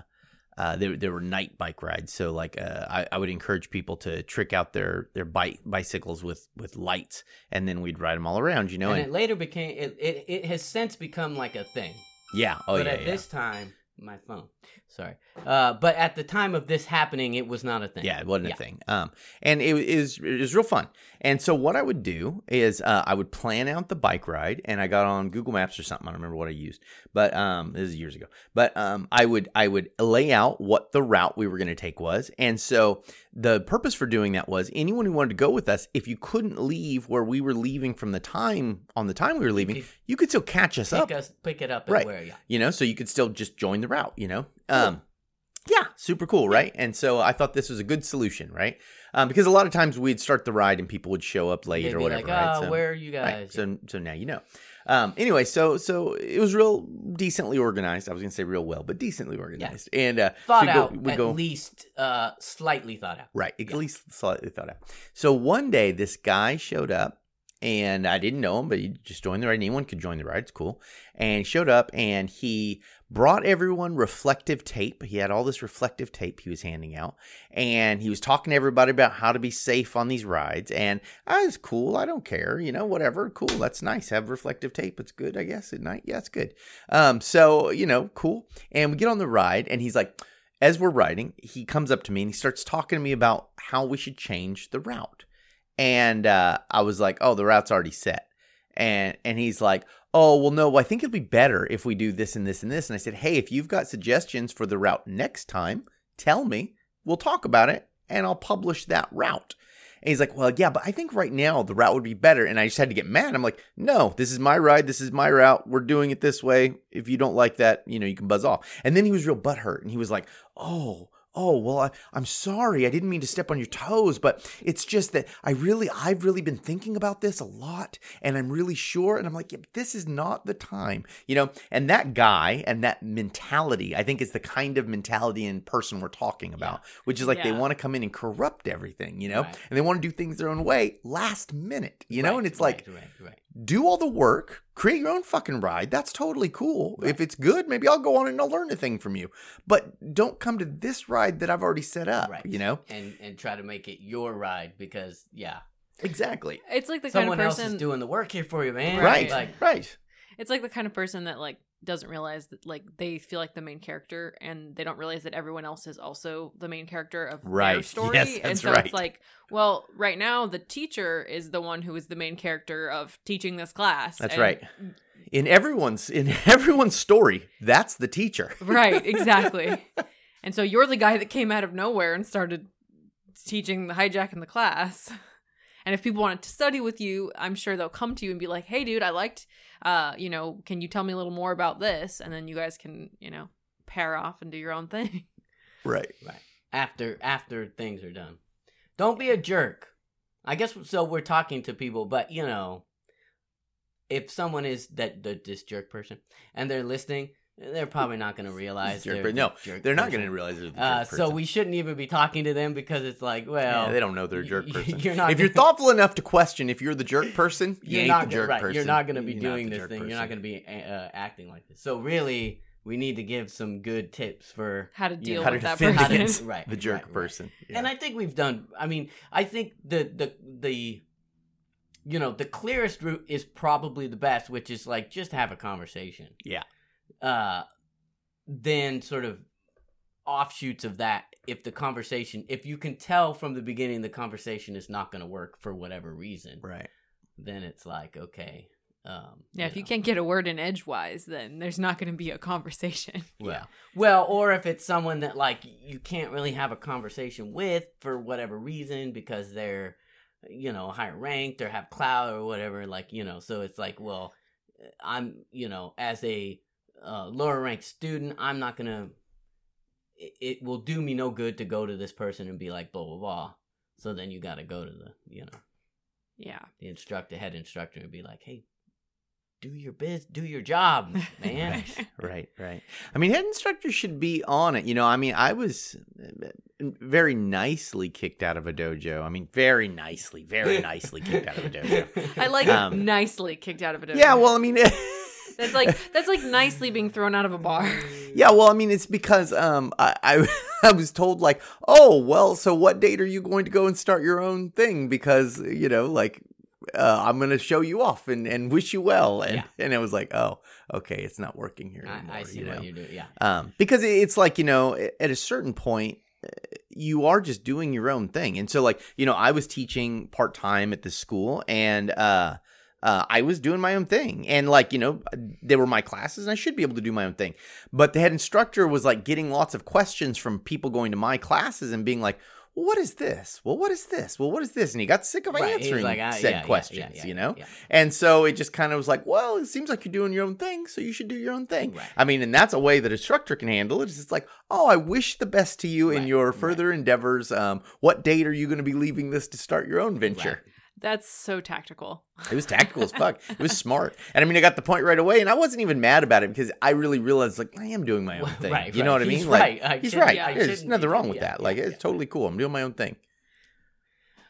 uh, there, there were night bike rides, so like uh, I, I would encourage people to trick out their their bike bicycles with with lights, and then we'd ride them all around, you know. and And, it later became it, it. It has since become like a thing. yeah, oh but yeah, But at yeah. this time, my phone. Sorry. Uh, but at the time of this happening, it was not a thing. Yeah, it wasn't Yeah. a thing. Um, and it was it was real fun. And so what I would do is uh, I would plan out the bike ride, and I got on Google Maps or something. I don't remember what I used, but um, this is years ago. But um, I would I would lay out what the route we were going to take was, and so the purpose for doing that was anyone who wanted to go with us, if you couldn't leave where we were leaving from the time on the time we were leaving, could you could still catch us up Pick us, pick it up, Right. where? Yeah. you know, so you could still just join the route, you know? Um, yeah, super cool, right? And so I thought this was a good solution, right? Um, because a lot of times we'd start the ride and people would show up late They'd or whatever, like, right? "Oh, So- where are you right, guys?" So, so now you know. Um, anyway, so so it was real decently organized. I was gonna say real well, but decently organized. And uh, thought so we go- at go, least uh, slightly thought out. Right, at least slightly thought out. So one day, this guy showed up, and I didn't know him, but he just joined the ride. Anyone could join the ride; it's cool. And he showed up, and he brought everyone reflective tape. He had all this reflective tape he was handing out, and he was talking to everybody about how to be safe on these rides. And I was cool. I don't care, you know, whatever. Cool, that's nice. Have reflective tape. It's good, I guess. At night, yeah, it's good. Um, so you know, cool. And we get on the ride, and he's like as we're riding, he comes up to me and he starts talking to me about how we should change the route. And uh, I was like, "Oh, the route's already set." And and he's like, "Oh, well, no. I think it'd be better if we do this and this and this." And I said, "Hey, if you've got suggestions for the route next time, tell me. We'll talk about it, and I'll publish that route." And he's like, "Well, yeah, but I think right now the route would be better." And I just had to get mad. I'm like, "No, this is my ride. This is my route. We're doing it this way. If you don't like that, you know, you can buzz off." And then he was real butthurt, and he was like, "Oh, oh, well, I, I'm sorry. I didn't mean to step on your toes, but it's just that I really, I've really been thinking about this a lot, and I'm really sure." And I'm like, yeah, "This is not the time, you know." And that guy and that mentality, I think, is the kind of mentality and person we're talking about, which is like they want to come in and corrupt everything, you know, Right. and they want to do things their own way last minute, you know. Right, and it's right, like. Do all the work, create your own fucking ride. That's totally cool. If it's good, maybe I'll go on and I'll learn a thing from you. But don't come to this ride that I've already set up, Right. you know? and and try to make it your ride because yeah, Exactly. It's like the someone kind of person... else person. is doing the work here for you, man. Right. Like right. it's like the kind of person that like doesn't realize that like they feel like the main character and they don't realize that everyone else is also the main character of their Right. story Yes, and so right. it's like well right now the teacher is the one who is the main character of teaching this class That's and- right. In everyone's in everyone's story, that's the teacher. right exactly and so you're the guy that came out of nowhere and started teaching the hijacking the class and if people wanted to study with you i'm sure they'll come to you and be like hey dude i liked uh you know can you tell me a little more about this and then you guys can you know pair off and do your own thing Right. right after after things are done. Don't be a jerk. I guess so. We're talking to people, but you know, if someone is that the this jerk person and they're listening, they're probably not going to realize Jerk they're no, jerk They're not going to realize they're the Uh, jerk so we shouldn't even be talking to them because it's like, well, yeah, they don't know they're a jerk person. You're not. if you're thoughtful enough to question if you're the jerk person, you you're ain't not the jerk right. person. You're not going to be You're doing this jerk thing. You're not going to be uh, acting like this. So really, we need to give some good tips for how to Yeah. deal How to with that defend person against Right, the jerk right, right. person. Yeah. And I think we've done. I mean, I think the the the you know the clearest route is probably the best, which is like just have a conversation. Yeah. Uh, then sort of offshoots of that. If the conversation, if you can tell from the beginning the conversation is not going to work for whatever reason, Right. then it's like okay. Um, Yeah, if you can't get a word in edgewise, then there's not going to be a conversation. Yeah. Well, or if it's someone that like you can't really have a conversation with for whatever reason because they're you know higher ranked or have clout or whatever like you know so it's like well i'm you know as a uh, lower ranked student i'm not gonna it, it will do me no good to go to this person and be like blah blah blah so then you gotta go to the you know Yeah. the instructor head instructor and be like hey do your biz do your job man Right, right. I mean, head instructor should be on it. You know, I mean, I was uh, very nicely kicked out of a dojo. I mean, very nicely, very nicely kicked out of a dojo. I like Um, nicely kicked out of a dojo. Yeah, well, I mean, that's like that's like nicely being thrown out of a bar. yeah, well, I mean, it's because um, I, I I was told like, oh, well, so what date are you going to go and start your own thing? Because you know, like. Uh, I'm gonna show you off and, and wish you well, and Yeah. and it was like, oh, okay, it's not working here anymore. I, I see you what you're doing yeah um, because it's like you know at a certain point uh, you are just doing your own thing and so like you know i was teaching part-time at this school and uh uh, I was doing my own thing, and like you know, they were my classes, and I should be able to do my own thing. But the head instructor was like getting lots of questions from people going to my classes and being like, "Well, what is this? Well, what is this? Well, what is this?" And he got sick of Right, answering like, ah, said yeah, yeah, yeah, questions, yeah, you know. And so it just kind of was like, "Well, it seems like you're doing your own thing, so you should do your own thing." Right. I mean, and that's a way that a instructor can handle it. It's like, oh, I wish the best to you in Right, your right. further endeavors. Um, what date are you going to be leaving this to start your own venture? That's so tactical. It was tactical as fuck. It was smart, and I mean, I got the point right away, and I wasn't even mad about it because I really realized, like, I am doing my own thing. right, you know right. what I mean? He's like, right. I he's right. yeah, There's nothing wrong with yeah, that. Like, yeah. it's totally cool. I'm doing my own thing.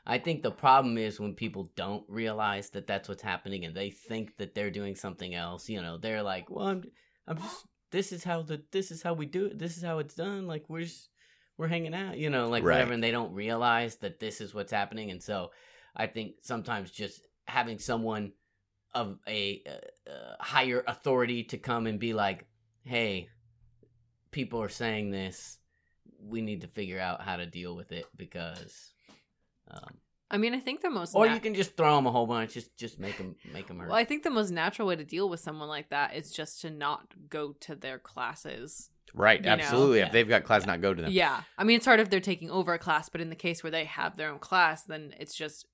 I think the problem is when people don't realize that that's what's happening and they think that they're doing something else. You know, they're like, "Well, I'm, I'm just. This is how the. This is how we do it. This is how it's done. Like we're just, we're hanging out. You know, like Right. whatever." And they don't realize that this is what's happening. And so, I think sometimes just having someone of a uh, uh, higher authority to come and be like, "Hey, people are saying this. We need to figure out how to deal with it because." Um, I mean, I think the most or nat- you can just throw them a whole bunch. Just just make them make them hurt. well, I think the most natural way to deal with someone like that is just to not go to their classes. Right. You know, Absolutely. yeah. If they've got class, not go to them. Yeah. I mean, it's hard if they're taking over a class, but in the case where they have their own class, then it's just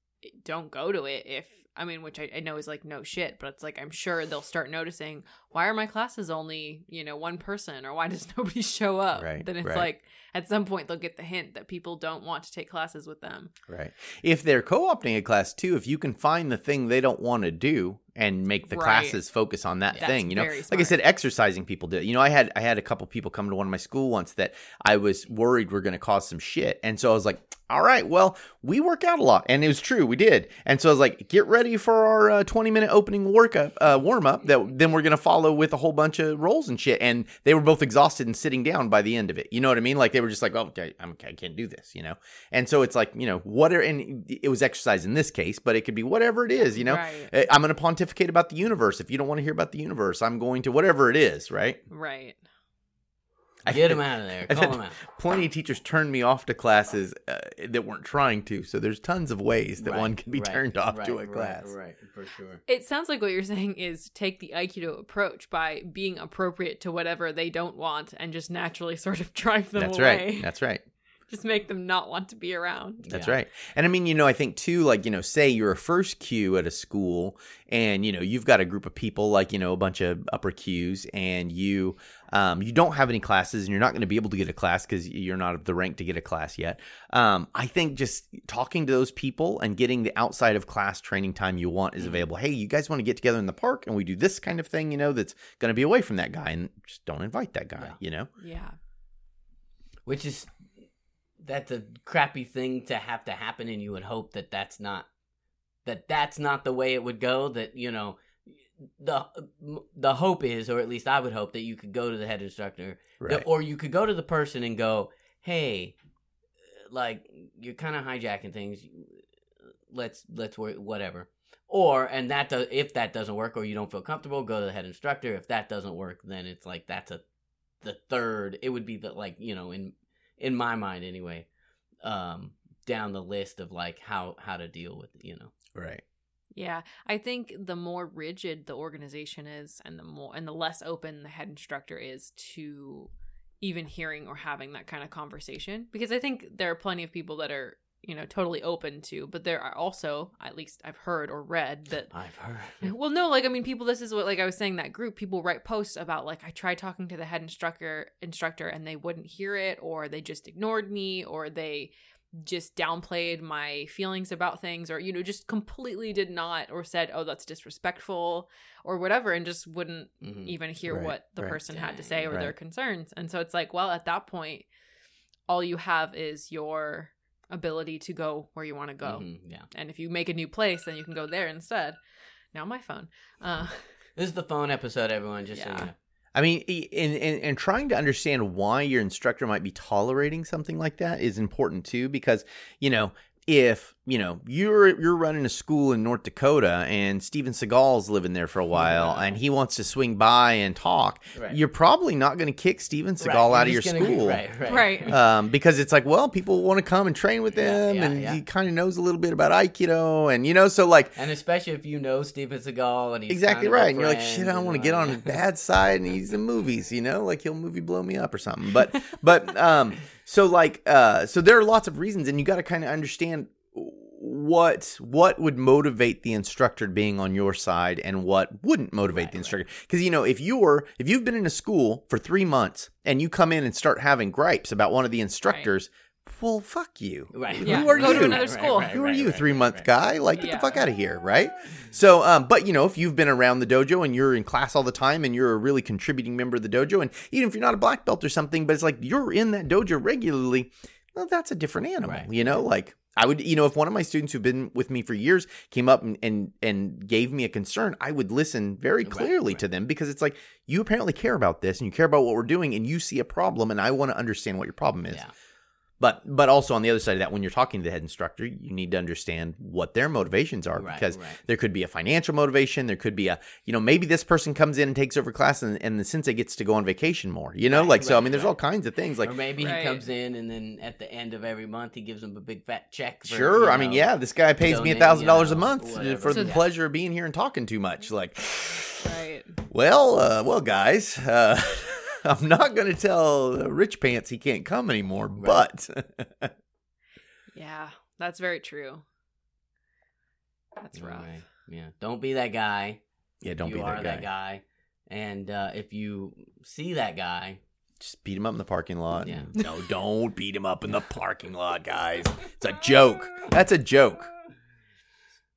don't go to it. If I mean, which I, I know is like no shit, but it's like I'm sure they'll start noticing why are my classes only you know one person or why does nobody show up? Right, Then it's right. like at some point they'll get the hint that people don't want to take classes with them. Right. If they're co-opting a class too, if you can find the thing they don't want to do and make the Right. classes focus on that thing, you know, like I said, exercising people do. it. You know, I had I had a couple people come to one of my school once that I was worried were going to cause some shit, and so I was like, all right, well, we work out a lot, and it was true, we did, and so I was like, get ready for our uh, twenty minute opening workup uh, warm up that then we're going to follow with a whole bunch of rolls and shit, and they were both exhausted and sitting down by the end of it. You know what I mean? Like they were just like, oh, okay, I'm, I can't do this, you know. And so it's like, you know, whatever, and it was exercise in this case, but it could be whatever it is, you know. Right. Uh, I'm going to pontificate about the universe. If you don't want to hear about the universe, I'm going to whatever it is, right? Right. Get them out of there. Call had them out. Plenty of teachers turned me off to classes uh, that weren't trying to. So there's tons of ways that Right, one can be right, turned off to a right, class. Right, right, for sure. It sounds like what you're saying is take the Aikido approach by being appropriate to whatever they don't want and just naturally sort of drive them That's away. right. That's right. Just make them not want to be around. That's Yeah. right. And I mean, you know, I think too, like, you know, say you're a first kyu at a school and, you know, you've got a group of people, like, you know, a bunch of upper kyus and you, um, you don't have any classes and you're not going to be able to get a class because you're not of the rank to get a class yet. Um, I think just talking to those people and getting the outside of class training time you want is available. Hey, you guys want to get together in the park and we do this kind of thing, you know, that's going to be away from that guy and just don't invite that guy, Yeah. you know? Yeah. Which is that's a crappy thing to have to happen, and you would hope that that's not that that's not the way it would go. That you know the the hope is, or at least I would hope that you could go to the head instructor, Right. or you could go to the person and go, "Hey, like you're kind of hijacking things. Let's let's work whatever." or and that does if that doesn't work or you don't feel comfortable go to the head instructor if that doesn't work then it's like that's a the third it would be the like you know in in my mind anyway um down the list of like how how to deal with it you know Right. Yeah, I think the more rigid the organization is, and the more and the less open the head instructor is to even hearing or having that kind of conversation, because I think there are plenty of people that are you know totally open to, but there are also, at least I've heard or read that. i've heard Well, no, like I mean, people. This is what, like I was saying, that group people write posts about like I tried talking to the head instructor, instructor, and they wouldn't hear it, or they just ignored me, or they just downplayed my feelings about things or you know just completely did not or said oh that's disrespectful or whatever and just wouldn't Mhm. even hear Right, what the right. person had to say or their concerns and so it's like well at that point all you have is your ability to go where you want to go. Mhm, yeah. And if you make a new place then you can go there instead. Now my phone. Uh this is the phone episode everyone just so you know. I mean, i- and, and and trying to understand why your instructor might be tolerating something like that is important too, because you know if you know you're you're running a school in North Dakota and Steven Seagal's living there for a while Yeah. and he wants to swing by and talk, Right. you're probably not going to kick Steven Seagal Right, out you're of your school. right right right um, because it's like, well, people want to come and train with Yeah, them, yeah, and yeah. he kind of knows a little bit about Aikido, and you know, so like, and especially if you know Steven Seagal and he's exactly kind of right. And you're like, shit, I don't want to get on his bad side, and he's in movies, you know, like he'll movie blow me up or something. But, but, um, so like, uh, so there are lots of reasons, and you got to kind of understand what what would motivate the instructor being on your side and what wouldn't motivate Right, the right. instructor because you know if you're if you've been in a school for three months and you come in and start having gripes about one of the instructors well fuck you Right. who Yeah, are go you to another school. who are you, three month guy? Like, get Yeah. the fuck out of here, right? So, um, but you know, if you've been around the dojo and you're in class all the time and you're a really contributing member of the dojo, and even if you're not a black belt or something, but it's like you're in that dojo regularly, well, that's a different animal, Right. you know? Like, I would, you know, if one of my students who've been with me for years came up and and, and gave me a concern, I would listen very Right, clearly right. to them because it's like you apparently care about this and you care about what we're doing and you see a problem and I want to understand what your problem is. Yeah. But but also on the other side of that, when you're talking to the head instructor, you need to understand what their motivations are Right, because right. there could be a financial motivation. There could be a you know maybe this person comes in and takes over class and, and the sensei gets to go on vacation more. You know, Right, like so. I mean, there's right. all kinds of things. Like or maybe Right. he comes in and then at the end of every month he gives them a big fat check. For, sure, you I mean, yeah, this guy pays me a thousand dollars a month whatever. for the So- pleasure of being here and talking too much. Like, right well, uh, well, guys. Uh, I'm not going to tell Rich Pants he can't come anymore, Right. but yeah that's very true that's rough Anyway, yeah, don't be that guy. yeah, don't you be are that guy. And uh, if you see that guy, Just beat him up in the parking lot. Yeah. No, don't beat him up in the parking lot, guys. It's a joke. That's a joke.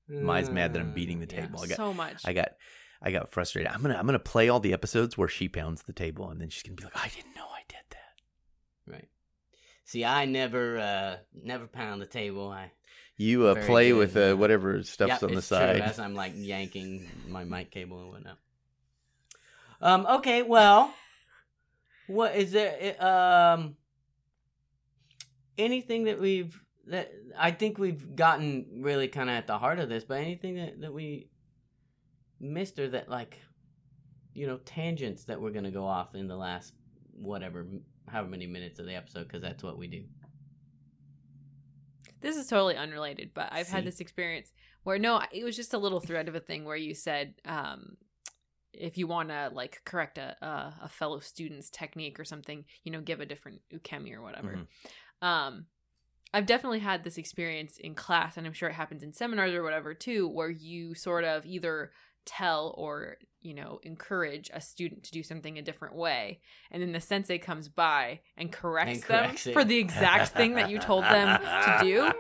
Maya's mad that I'm beating the Yeah. table. I got so much I got I got frustrated. I'm gonna I'm gonna play all the episodes where she pounds the table and then she's gonna be like, I didn't know I did that. Right. See, I never, uh, never pound the table. I You uh, play good, with uh, whatever stuff's Yep, on the it's true, side. as I'm like yanking my mic cable and whatnot. Um. Okay. Well, what is there? Um. Anything that we've that I think we've gotten really kind of at the heart of this, but anything that that we missed or that like, you know, tangents that we're gonna go off in the last whatever, however many minutes of the episode, because that's what we do. This is totally unrelated, but I've See? had this experience where no, it was just a little thread of a thing where you said, um, if you want to like correct a, a a fellow student's technique or something, you know, give a different ukemi or whatever. Mhm. Um, I've definitely had this experience in class, and I'm sure it happens in seminars or whatever too, where you sort of either tell or you know encourage a student to do something a different way and then the sensei comes by and corrects, And corrects them it. for the exact thing that you told them to do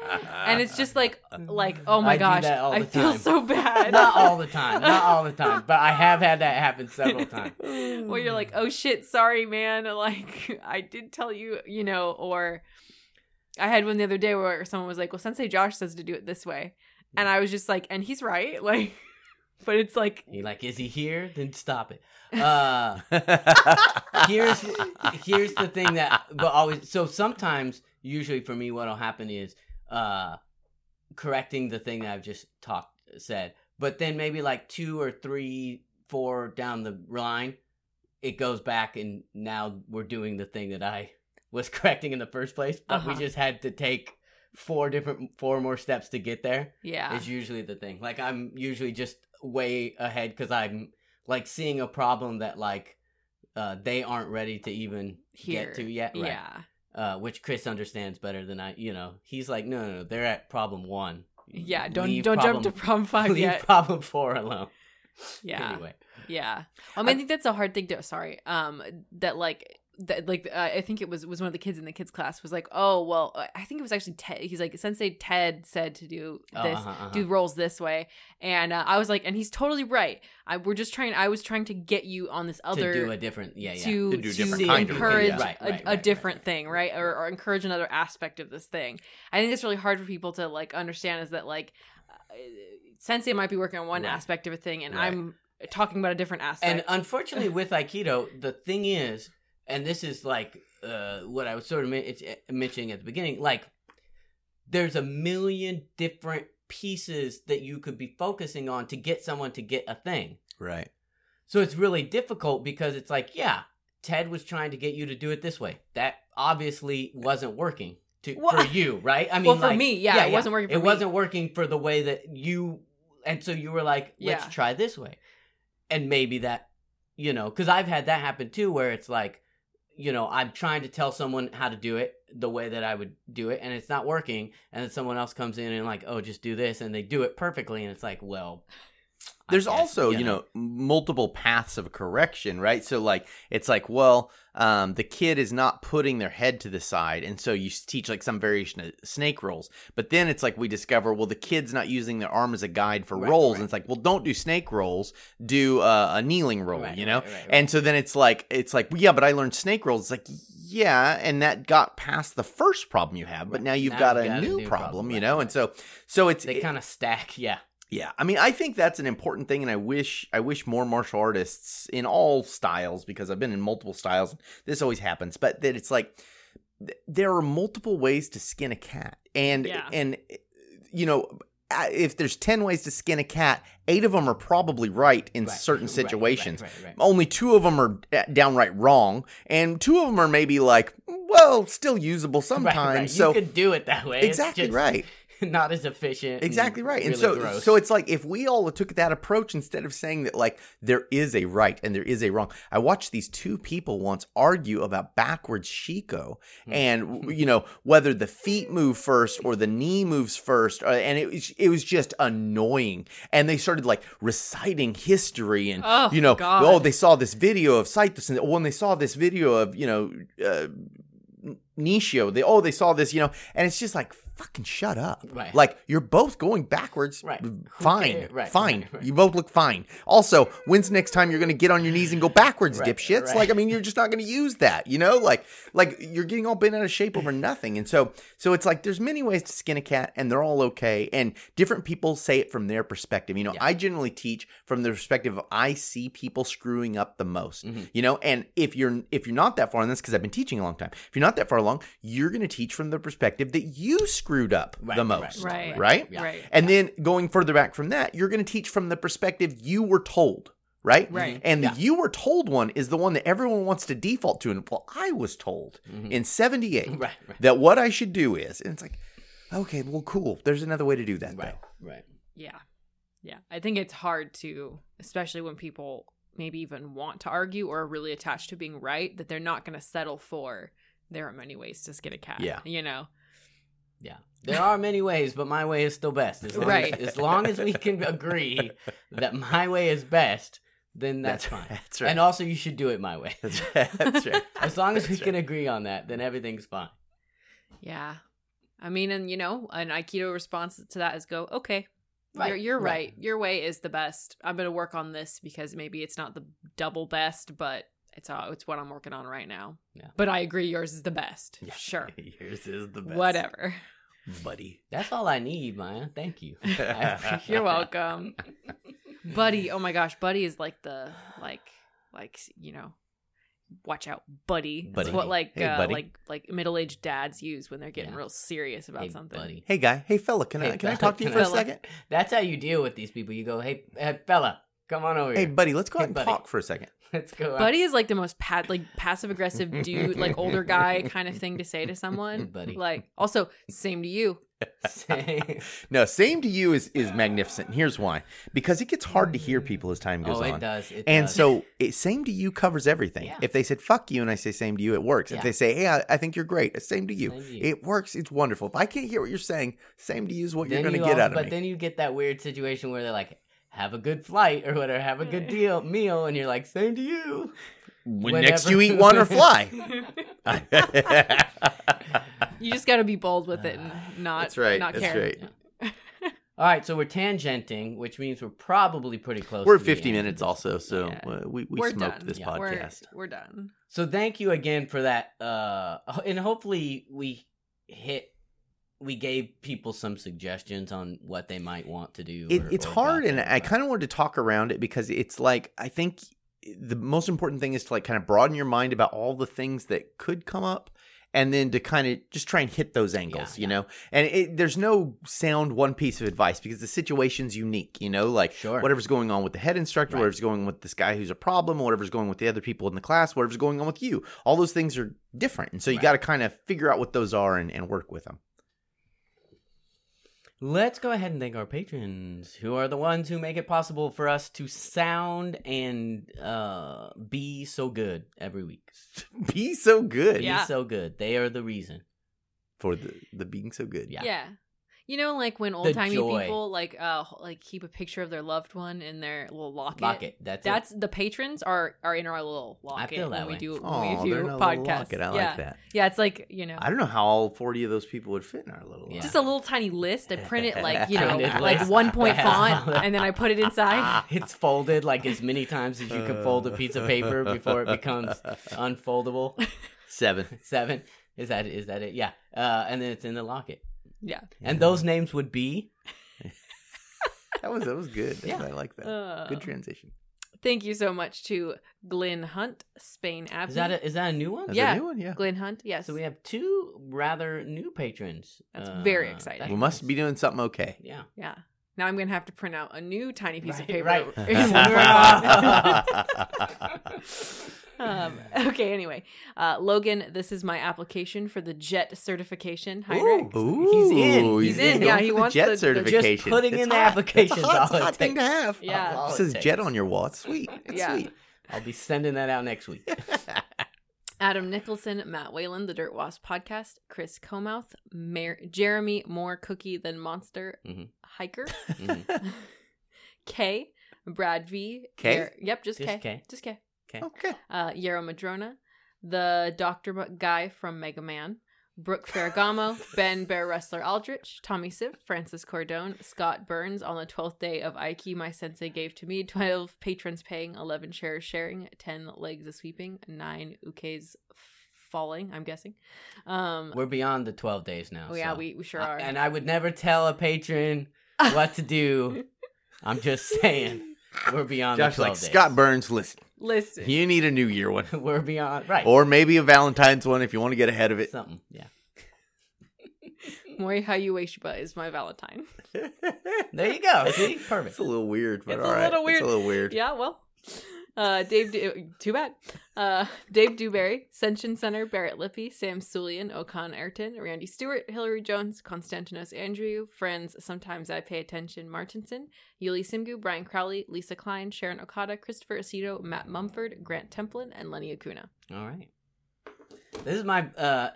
and it's just like like oh my I gosh i feel time. so bad not all the time, not all the time, but I have had that happen several times. where you're like oh shit sorry man like i did tell you you know or i had one the other day where someone was like well sensei josh says to do it this way and mm. i was just like and he's right like but it's like You're like, is he here? Then stop it. Uh, here's here's the thing that but always so sometimes usually for me what'll happen is uh correcting the thing that I've just talked said but then maybe like two or three, four down the line, it goes back, and now we're doing the thing that I was correcting in the first place. But we Uh-huh. just had to take four different, four more steps to get there. Yeah. Is usually the thing. Like I'm usually just way ahead because I'm like seeing a problem that like uh, they aren't ready to even Here. get to yet. Right. Yeah. Uh, which Chris understands better than I. You know, he's like, no, no, no, they're at problem one. Yeah. Don't Leave don't problem, jump to problem five leave yet. problem four alone. Yeah. Anyway, Yeah. I mean, I, think that's a hard thing to. Sorry. Um. That like. That like uh, I think it was was one of the kids in the kids class was like oh well I think it was actually Ted he's like Sensei Ted said to do Oh, this uh-huh, uh-huh. do rolls this way and uh, I was like and he's totally right I we're just trying I was trying to get you on this other to do a different, yeah, yeah. to, To do to different kind of thing, encourage yeah. Right, a, right, a different right. thing, right? Or, or encourage another aspect of this thing. I think it's really hard for people to like understand is that like uh, Sensei might be working on one Right. aspect of a thing, and Right. I'm talking about a different aspect. And unfortunately, with Aikido, the thing is, and this is like uh, what I was sort of men- it's, uh, mentioning at the beginning, like there's a million different pieces that you could be focusing on to get someone to get a thing. Right. So it's really difficult because it's like, yeah, Ted was trying to get you to do it this way. That obviously wasn't working to Well- for you, right? I mean, well, for like, me, yeah, it wasn't working for it me. wasn't working for the way that you, and so you were like, let's Yeah. try this way, and maybe that, you know, because I've had that happen too, where it's like, you know, I'm trying to tell someone how to do it the way that I would do it, and it's not working, and then someone else comes in and like, oh, just do this, and they do it perfectly, and it's like, well. There's guess, also, you know, multiple paths of correction, right? So, like, it's like, well, um, the kid is not putting their head to the side, and so you teach like some variation of snake rolls. But then it's like we discover, well, the kid's not using their arm as a guide for Right, rolls, right. and it's like, well, don't do snake rolls, do uh, a kneeling roll, Right, you know? And so then it's like, it's like, well, yeah, but I learned snake rolls. It's like, yeah, and that got past the first problem you have, but now you've Now got you've a got a new, new problem, problem, you know? And so, so it's they it- kind of stack, yeah. Yeah, I mean, I think that's an important thing, and I wish I wish more martial artists in all styles, because I've been in multiple styles. This always happens, but that it's like th- there are multiple ways to skin a cat, and Yeah. and you know. If there's 10 ways to skin a cat, eight of them are probably right in Right, certain situations. right, right. Only two of them are uh, downright wrong, and two of them are maybe like, well, still usable sometimes. So you could do it that way. Exactly just right. Not as efficient. Exactly right. And really so gross. so it's like if we all took that approach instead of saying that like there is a right and there is a wrong. I watched these two people once argue about backwards shikko Hmm. and you know whether the feet move first or the knee moves first uh, and it was it was just annoying. And they started like reciting history and Oh, you know God. oh they saw this video of Saitos and when they saw this video of you know uh, Nishio they oh they saw this you know and it's just like fucking shut up Right. like you're both going backwards. Right. Fine. cares? Right, Fine. right. You both look fine. Also, when's the next time you're going to get on your knees and go backwards, Right, dipshits? Like, I mean, you're just not going to use that, you know? Like, like you're getting all bent out of shape over nothing. And so, so it's like there's many ways to skin a cat, and they're all okay. And different people say it from their perspective. You know, Yeah. I generally teach from the perspective of I see people screwing up the most. Mhm. You know, and if you're if you're not that far, and this because I've been teaching a long time. If you're not that far along, you're going to teach from the perspective that you screwed up Right, the right, most Right. right? Yeah. Right. And then going further back from that, you're going to teach from the perspective you were told, right? Right. And Yeah. the you were told one is the one that everyone wants to default to. And well, I was told Mhm. in 78 Right, right. that what I should do is, and it's like, okay, well, cool. There's another way to do that, Right. though. Right. Yeah. Yeah. I think it's hard to, especially when people maybe even want to argue or are really attached to being right, that they're not going to settle for there are many ways to skin a cat. Yeah. You know? Yeah. There are many ways, but my way is still best. As long, Right. as, as long as we can agree that my way is best, then that's, fine. That's right. And also, you should do it my way. That's right. That's right. As long as we That's can agree on that, then everything's fine. Yeah. I mean, and you know, an Aikido response to that is go, okay, Right, you're, you're right. right. Your way is the best. I'm going to work on this because maybe it's not the double best, but it's uh, it's what I'm working on right now. Yeah. But I agree yours is the best. Yeah. Sure. Yours is the best. Whatever. Buddy. That's all I need, Maya. Thank you. You're welcome. Buddy, oh my gosh, Buddy is like the like like you know, watch out, buddy. Buddy. That's what like Hey, uh, buddy. like like middle aged dads use when they're getting Yeah. real serious about Hey, something. buddy. Hey guy, hey fella, can I Hey, can I talk to you for a second? That's how you deal with these people. You go, hey, hey fella, come on over Hey here. buddy, let's go Hey, out and buddy. talk for a second. Let's go. out. Buddy is like the most pat like passive aggressive dude, like older guy kind of thing to say to someone. Buddy. Like also same to you. same. No, same to you is is magnificent. And here's why: because it gets hard to hear people as time goes oh, on. it does. It And does. so, it, same to you covers everything. Yeah. If they said "fuck you" and I say "same to you," it works. Yeah. If they say "hey, I, I think you're great," same to you. Same to you. It works. It's wonderful. If I can't hear what you're saying, same to you is what Then you're going you to get also- out of but me. then you get that weird situation where they're like, have a good flight or whatever, have a good deal meal, and you're like, same to you. when next you eat one or fly. You just got to be bold with it and not That's right. not That's care. right. All right, so we're tangenting, which means we're probably pretty close. We're to at the 50 end. minutes also, so Yeah. uh, we, we We're smoked done. this Yeah. We're, podcast. we're done. So thank you again for that, uh, and hopefully we hit. We gave people some suggestions on what they might want to do. It, or- it's or hard, and I kind of wanted to talk around it because it's like I think the most important thing is to like kind of broaden your mind about all the things that could come up, and then to kind of just try and hit those angles, Yeah, you yeah. know. And it, there's no sound one piece of advice because the situation's unique, you know. Like Sure. whatever's going on with the head instructor, Right. whatever's going on with this guy who's a problem, whatever's going with the other people in the class, whatever's going on with you, all those things are different, and so you Right. got to kind of figure out what those are and, and work with them. Let's go ahead and thank our patrons, who are the ones who make it possible for us to sound and uh, be so good every week. Be so good Yeah. Be so good. They are the reason. for the the being so good. Yeah. Yeah. You know, like when old timey people like uh like keep a picture of their loved one in their little locket. Locket. That's, That's the patrons are are in our little locket feel that when we way. do when we do in podcasts. locket. I yeah. like that. Yeah, it's like you know, I don't know how all 40 of those people would fit in our little. Yeah. just a little tiny list. I print it like you know, like one point font, and then I put it inside. It's folded like as many times as you can fold a piece of paper before it becomes unfoldable. seven. Seven. Is that is that it? Yeah. Uh, and then it's in the locket. Yeah. And those names would be That was that was good. Yeah. I like that. Uh, good transition. Thank you so much to Glenn Hunt, Spain Avenue. Is that a, is that a new one? That's yeah. a new one. Yeah. Glenn Hunt? Yes. So we have two rather new patrons. That's very Uh, exciting. We must be doing something okay. Yeah. yeah. Now I'm gonna have to print out a new tiny piece of paper. right. in one font. um, okay. Anyway, uh, Logan, this is my application for the JET certification. Heinrich. Ooh, He's in. He's in. going Yeah, for he the wants jet the- the- certification. Just putting It's in the application It's is a hot, all it's a it hot thing to have. Yeah. All It it says jet on your wall. It's sweet. It's Yeah. sweet. I'll be sending that out next week. Adam Nicholson, Matt Whalen, the Dirt Wasp podcast, Chris Comouth, Mer- Jeremy More Cookie Than Monster Mhm. Hiker, Mhm. K, Brad V, K? Yer- yep, just, Just K. K. just K, Okay. uh, Yarrow Madrona, the Doctor guy from Mega Man, Brooke Ferragamo, Ben Bear Wrestler Aldrich, Tommy Siv, Francis Cordone, Scott Burns. On the twelfth day of Aiki, my sensei gave to me twelve patrons paying, eleven shares sharing, ten legs a sweeping, nine ukes falling. I'm guessing. Um, We're beyond the 12 days now. oh yeah, so- we, we sure I- are. and I would never tell a patron what to do. I'm just saying. We're beyond Josh the 12 like days. Scott Burns. Listen, Listen, you need a New Year one, We're beyond. Right. or maybe a Valentine's one if you want to get ahead of it. something. Yeah. Morihei Ueshiba is my Valentine. There you go. See? Perfect. It's a little weird, but It's a all right. little weird. It's a little weird. Yeah, well. Uh, Dave, Du- too bad. Uh, Dave Dewberry, Senshin Center, Barrett Lippy, Sam Sulian, Okan Ayrton, Randy Stewart, Hillary Jones, Konstantinos Andrew, friends, sometimes I pay attention, Martinson, Yuli Simgu, Brian Crowley, Lisa Klein, Sharon Okada, Christopher Aceto, Matt Mumford, Grant Templin, and Lenny Acuna. All right. This is my. uh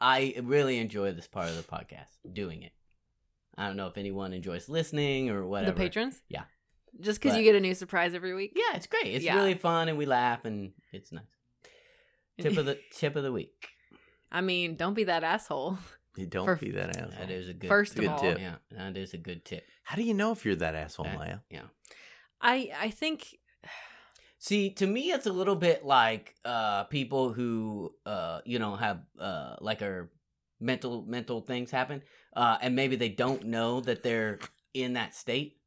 I really enjoy this part of the podcast, doing it. I don't know if anyone enjoys listening or whatever. The patrons? Yeah. Just because you get a new surprise every week? Yeah, it's great. It's Yeah. really fun, and we laugh, and it's nice. Tip of the tip of the week. I mean, don't be that asshole. You don't For- be that asshole. That is a good. First of good all. tip. Yeah, that is a good tip. How do you know if you're that asshole, That- Maya? Yeah. I I think See, to me, it's a little bit like uh, people who, uh, you know, have uh, like are mental mental things happen, uh, and maybe they don't know that they're in that state.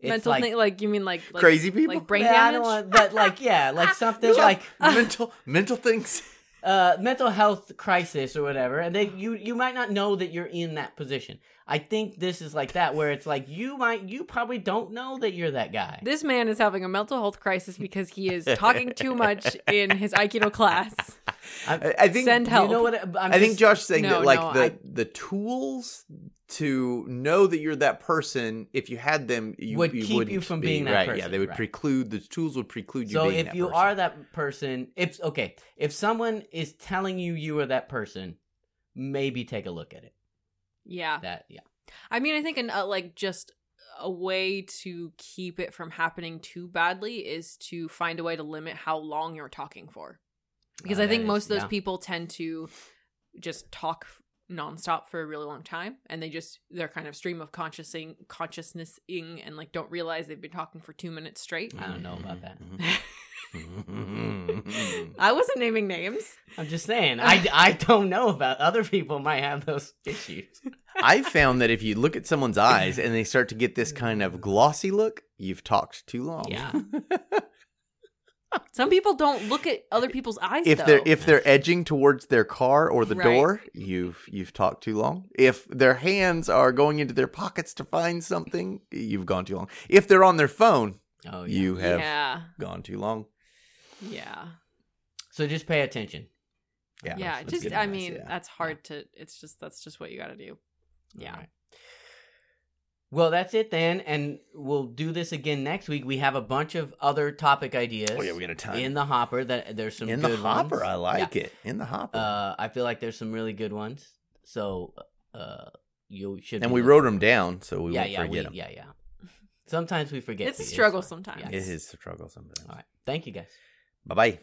It's Mental like, thing, like you mean like, like Crazy people? like brain Yeah, I damage. don't want, but like yeah, like something Yeah, like mental mental things. uh mental health crisis or whatever, and they you you might not know that you're in that position. I think this is like that where it's like you might you probably don't know that you're that guy. This man is having a mental health crisis because he is talking too much in his Aikido class. I, I think Send help. You know what? I'm I think just- Josh saying No, that like no, the I- the tools to know that you're that person, if you had them, you Would you keep you wouldn't from be, being that right. Yeah, they would right. preclude the tools would preclude you. So being if that you person. are that person, if okay, if someone is telling you you are that person, maybe take a look at it. Yeah, That yeah. I mean, I think an, uh, like just a way to keep it from happening too badly is to find a way to limit how long you're talking for. Because Uh, I that think is- most of those yeah. people tend to just talk f- nonstop for a really long time, and they just they're kind of stream of consciousing consciousnessing and like don't realize they've been talking for two minutes straight. I don't know about that. Mm-hmm. I wasn't naming names. I'm just saying. I, I don't know about other people might have those issues. I found that if you look at someone's eyes and they start to get this kind of glossy look, you've talked too long. Yeah. Some people don't look at other people's eyes. if though. they're if they're edging towards their car or the Right. door, you've you've talked too long. If their hands are going into their pockets to find something, you've gone too long. If they're on their phone, Oh yeah. you have yeah, gone too long. yeah, So just pay attention. Yeah, yeah. that's Just good I mean, yeah. that's hard to. It's just that's just what you got to do. Yeah. Alright. Well, that's it then, and we'll do this again next week. We have a bunch of other topic ideas. Oh yeah, we got a ton in the hopper. That there's some in the good hopper. ones. I like Yeah. it in the hopper. Uh, I feel like there's some really good ones. So, uh, you should. and we wrote them down, so we yeah, won't yeah, forget we, them. yeah, yeah. Sometimes we forget. It's a struggle fine. sometimes. Yeah. It is a struggle sometimes. All right. Thank you, guys. Bye bye.